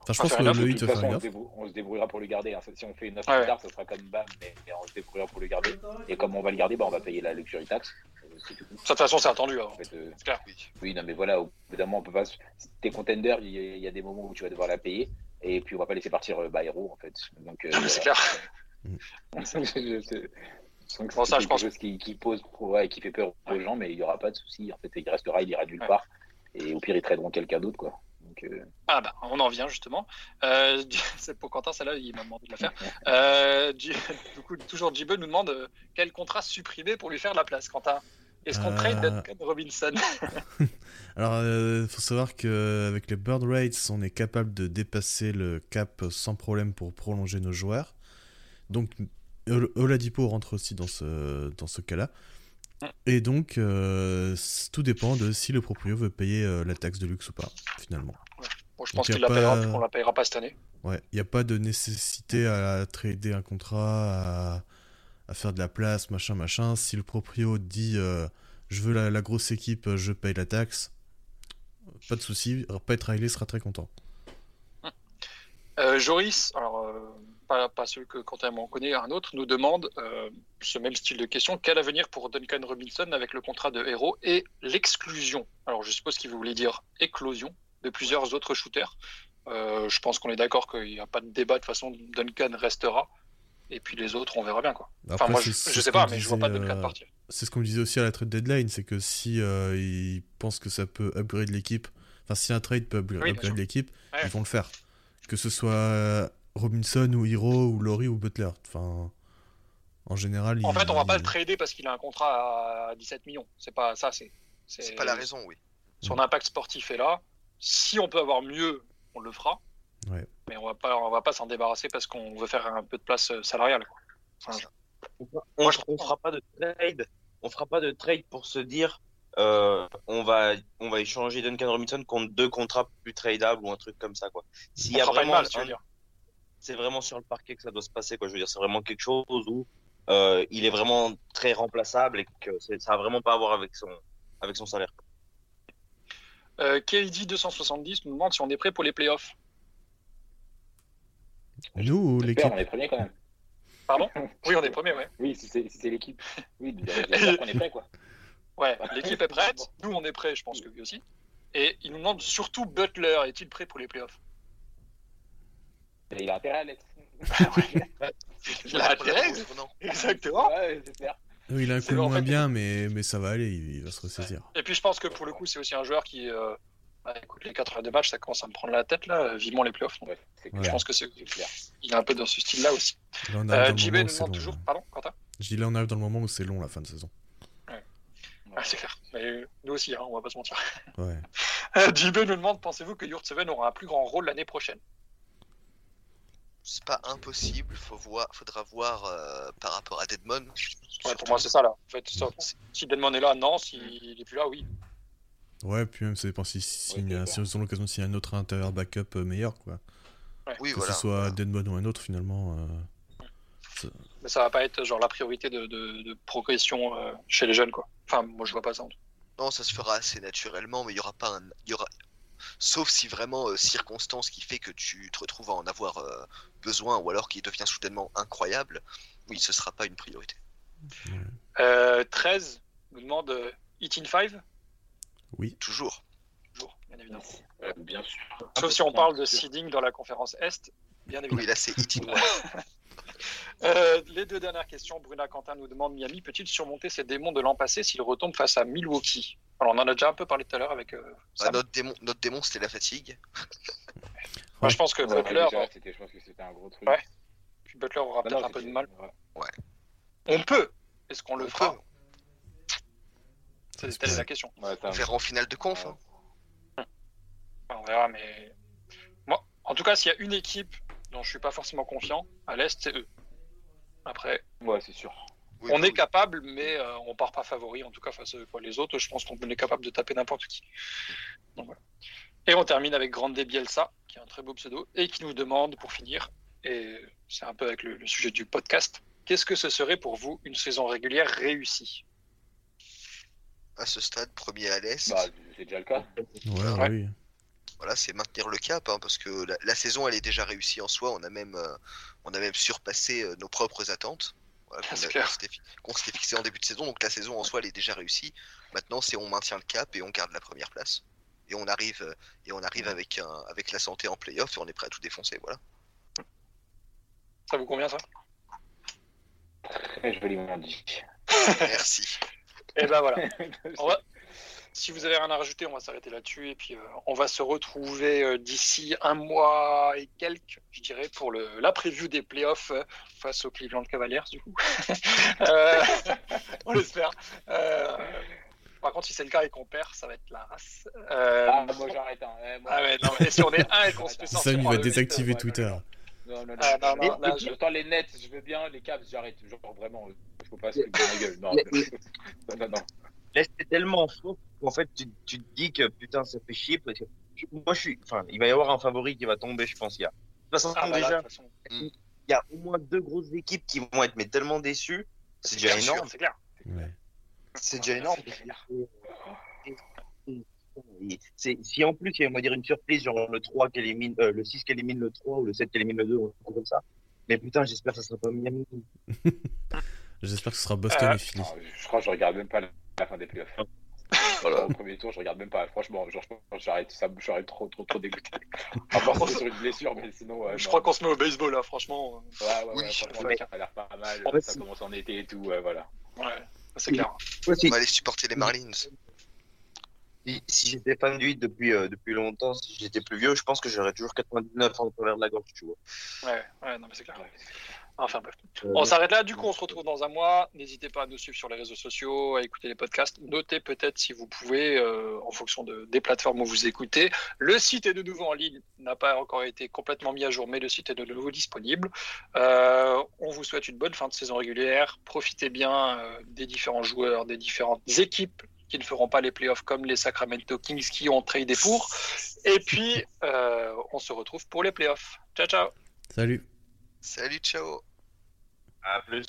Enfin, je pense que le De toute va façon, on se, débrou- on se débrouillera pour le garder. hein. Si on fait une offre Ouais. plus tard, ça sera comme bam, mais mais on se débrouillera pour le garder. Et comme on va le garder, bah, on va payer la luxury tax. Euh. De toute façon, c'est attendu. hein. En fait, euh, C'est clair. Oui. oui, non, mais voilà, au bout d'un moment, on peut pas. Si t'es contender, il y, a- il y a des moments où tu vas devoir la payer. Et puis, on va pas laisser partir euh, Bayrou, en fait. Donc, euh, c'est clair. Bon, c'est ça, je quelque pense- chose qui, qui pose ouais, qui fait peur aux gens, mais il y aura pas de souci. En fait, il restera, il ira nulle Ouais. part. Et au pire, ils traderont quelqu'un d'autre, quoi. Donc, euh, Ah bah, on en vient justement. Euh, c'est pour Quentin, celle-là, il m'a demandé de la faire. Euh, du coup, toujours Jibe nous demande quel contrat supprimer pour lui faire la place. Quentin, est-ce qu'on Euh, trade Duncan Robinson? Alors, il faut savoir qu'avec les Bird Rates, on est capable de dépasser le cap sans problème pour prolonger nos joueurs. Donc, Ol- Oladipo rentre aussi dans ce, dans ce cas-là. Et donc, euh, tout dépend de si le proprio veut payer euh, la taxe de luxe ou pas, finalement. Bon, je pense qu'il la pas- paiera, la payera pas cette année. Ouais, il n'y a pas de nécessité à trader un contrat, à, à faire de la place, machin, machin. Si le proprio dit euh, je veux la, la grosse équipe, je paye la taxe, pas de souci. Pat Riley sera très content. Euh, Joris, alors euh, pas, pas celui que Quentin m'en connaît, un autre, nous demande ce même style de question quel avenir pour Duncan Robinson avec le contrat de héros et l'exclusion? Alors je suppose qu'il voulait dire éclosion de plusieurs autres shooters. Euh, je pense qu'on est d'accord qu'il n'y a pas de débat de toute façon. Duncan restera. Et puis les autres, on verra bien quoi. Enfin, Après, moi, je, je sais pas, mais je vois pas disait, Duncan euh, partir. C'est ce qu'on disait aussi à la trade deadline, c'est que si euh, ils pensent que ça peut upgrade l'équipe, enfin si un trade peut upgra- Oui, upgrade l'équipe, Ouais. ils vont le faire. Que ce soit Robinson ou Hero ou Laurie ou Butler. Enfin, en général, En ils- fait, on va pas le trader parce qu'il a un contrat à 17 millions. C'est pas ça, c'est. C'est pas la raison, oui. Son impact sportif est là. Si on peut avoir mieux, on le fera. Ouais. Mais on va pas, on va pas s'en débarrasser parce qu'on veut faire un peu de place euh, salariale. Enfin, On, Moi, je on fera pas de trade. On fera pas de trade pour se dire euh, on va on va échanger Duncan Robinson contre deux contrats plus tradables ou un truc comme ça quoi. S'il y a fera pas de vraiment mal, tu veux un- dire. c'est vraiment sur le parquet que ça doit se passer quoi. Je veux dire c'est vraiment quelque chose où euh, il est vraiment très remplaçable et que ça a vraiment pas à voir avec son avec son salaire. Euh, KD 270 nous demande si on est prêt pour les playoffs. Nous ou l'équipe on est premier quand même. Pardon? Oui, on est premier, ouais. Oui, si c'est si c'est l'équipe. Oui, qu'on est prêt, quoi. Ouais, l'équipe est prête. Nous, on est prêts, je pense que lui aussi. Et il nous demande surtout Butler est-il prêt pour les playoffs? Il a intérêt à l'être. Il a intérêt, Non. exactement. Ouais, j'espère. Oui, il a un coup moins fait- bien, mais, mais ça va aller, il, il va se ressaisir. Et puis je pense que pour le coup, c'est aussi un joueur qui. euh, bah, écoute, les 4 heures de match, ça commence à me prendre la tête là. Vivement les playoffs. Donc, Ouais, c'est Ouais. Je pense que c'est. Clair. Il est un peu dans ce style-là aussi. Là, on arrive Euh, dans JB le moment nous où c'est demande long. toujours. là. Pardon, Quentin? Je dis là, on arrive dans le moment où c'est long, la fin de saison. Ah, c'est clair. Mais euh, nous aussi, hein, on va pas se mentir. Ouais. Euh, JB nous demande pensez-vous que Yurtseven aura un plus grand rôle l'année prochaine? C'est pas impossible, faut voir, faudra voir euh, par rapport à Deadmon. Ouais, Pour moi, c'est ça là. En fait, ça- si Denman est là, non. S'il est plus là, oui. Ouais, puis même ça dépend si, si, Ouais, a- si ils ont l'occasion s'il y a un autre intérieur backup euh, meilleur, quoi. Oui, que voilà. ce soit voilà. Deadmon ou un autre, finalement. euh, Mais ça va pas être genre la priorité de, de- de progression euh, chez les jeunes, quoi. Enfin, moi, je vois pas ça. en tout. Non, ça se fera assez naturellement, mais il y aura pas un, il y aura, sauf si vraiment euh, circonstance qui fait que tu te retrouves à en avoir euh, besoin, ou alors qu'il devient soudainement incroyable. Oui, ce sera pas une priorité. Euh, 13 nous demande euh, Hit in 5 Oui. Toujours. Toujours, bien évidemment. Euh, bien sûr. Sauf si on parle de seeding dans la conférence Est, bien évidemment. Oui, là c'est Hit in. Euh, les deux dernières questions. Bruna Quentin nous demande Miami peut-il surmonter ses démons de l'an passé s'il retombe face à Milwaukee Alors, on en a déjà un peu parlé tout à l'heure avec. euh, notre démon, notre démon c'était la fatigue. Moi, je pense que Ouais, Butler, déjà, c'était- je pense que c'était un gros truc. Ouais. puis Butler aura Non, peut-être un peu de c'était- mal. ouais. On peut. Est-ce qu'on le fera peut. C'est telle est la question. On verra en finale de conf. hein. Enfin, on verra, mais moi, en tout cas, s'il y a une équipe dont je suis pas forcément confiant à l'est, c'est eux. Après, Ouais, c'est sûr. Oui, on est capable, mais euh, on part pas favori. En tout cas, face à quoi, les autres, je pense qu'on est capable de taper n'importe qui. Donc, voilà. Et on termine avec Grande Bielsa, qui est un très beau pseudo, et qui nous demande, pour finir, et c'est un peu avec le, le sujet du podcast, qu'est-ce que ce serait pour vous une saison régulière réussie? À ce stade, premier à l'Est. Bah, c'est déjà le cas. Ouais, Ouais. oui. Voilà, c'est maintenir le cap, hein, parce que la, la saison elle est déjà réussie en soi. On a même, euh, on a même surpassé euh, nos propres attentes. Voilà, qu'on s'était fixé en début de saison. Donc la saison en soi elle est déjà réussie. Maintenant c'est on maintient le cap et on garde la première place. Et on arrive, euh, et on arrive avec un, avec la santé en playoff et on est prêt à tout défoncer. Voilà. Ça vous convient, ça? Très joliment dit. Merci. Et ben voilà. On va, si vous avez rien à rajouter, on va s'arrêter là-dessus et puis euh, on va se retrouver euh, d'ici un mois et quelques, je dirais, pour le, la preview des playoffs euh, face aux Cleveland Cavaliers, du coup. Euh, on l'espère. Euh, par contre, si c'est le cas et qu'on perd, ça va être la race. Euh, Ah, moi j'arrête. Hein. Eh, moi- ah ouais, non, mais si on est un et qu'on se fait sortir Sam, il va désactiver ouais, Twitter. Non, non, non. Ah, non, non, je- Autant les nets, je veux bien, les caps, j'arrête. Genre vraiment, je peux pas se ma gueule. Non, non, non, non. Là, c'est tellement faux qu'en fait, tu, tu te dis que putain, ça fait chier. Parce que je- moi, je suis. Enfin, il va y avoir un favori qui va tomber, je pense. Il y a. De toute façon, Ah, bah là, déjà, de toute façon, il y a au moins deux grosses équipes qui vont être mais tellement déçues. C'est déjà énorme. C'est clair. Ouais. C'est déjà énorme. C'est si en plus il y a on va dire une surprise genre le 3 qui élimine euh, le 6 qui élimine le 3 ou le 7 qui élimine le 2 ou comme ça mais putain j'espère que ça sera pas Miami J'espère que ce sera Boston Euh, et Philly. Non, je crois que je regarde même pas la fin des playoffs. Voilà. Au premier tour, je regarde même pas. Franchement, genre, j'arrête. Ça, me- j'arrête trop, trop, trop dégoûté. C'est sur une blessure, mais sinon. ouais, je non. crois qu'on se met au baseball là, franchement. Ouais, ouais, ouais. Oui, franchement, mais- ça a l'air pas mal. En fait, ça commence en été et tout. Ouais, voilà. Ouais, c'est clair. On va aller supporter les Marlins. si, si j'étais fan du hit depuis euh, depuis longtemps si j'étais plus vieux je pense que j'aurais toujours 99 en travers de la gorge tu vois Ouais, ouais, non, mais c'est clair. Ouais. Enfin bref. Euh, On s'arrête là, du coup, on se retrouve dans un mois. N'hésitez pas à nous suivre sur les réseaux sociaux, à écouter les podcasts. Notez peut-être si vous pouvez, euh, en fonction de, des plateformes où vous écoutez. Le site est de nouveau en ligne, n'a pas encore été complètement mis à jour, mais le site est de nouveau disponible. Euh, on vous souhaite une bonne fin de saison régulière. Profitez bien euh, des différents joueurs, des différentes équipes qui ne feront pas les playoffs comme les Sacramento Kings qui ont tradé pour. Et puis, on se retrouve pour les playoffs. Ciao, ciao Salut. Salut, ciao. à plus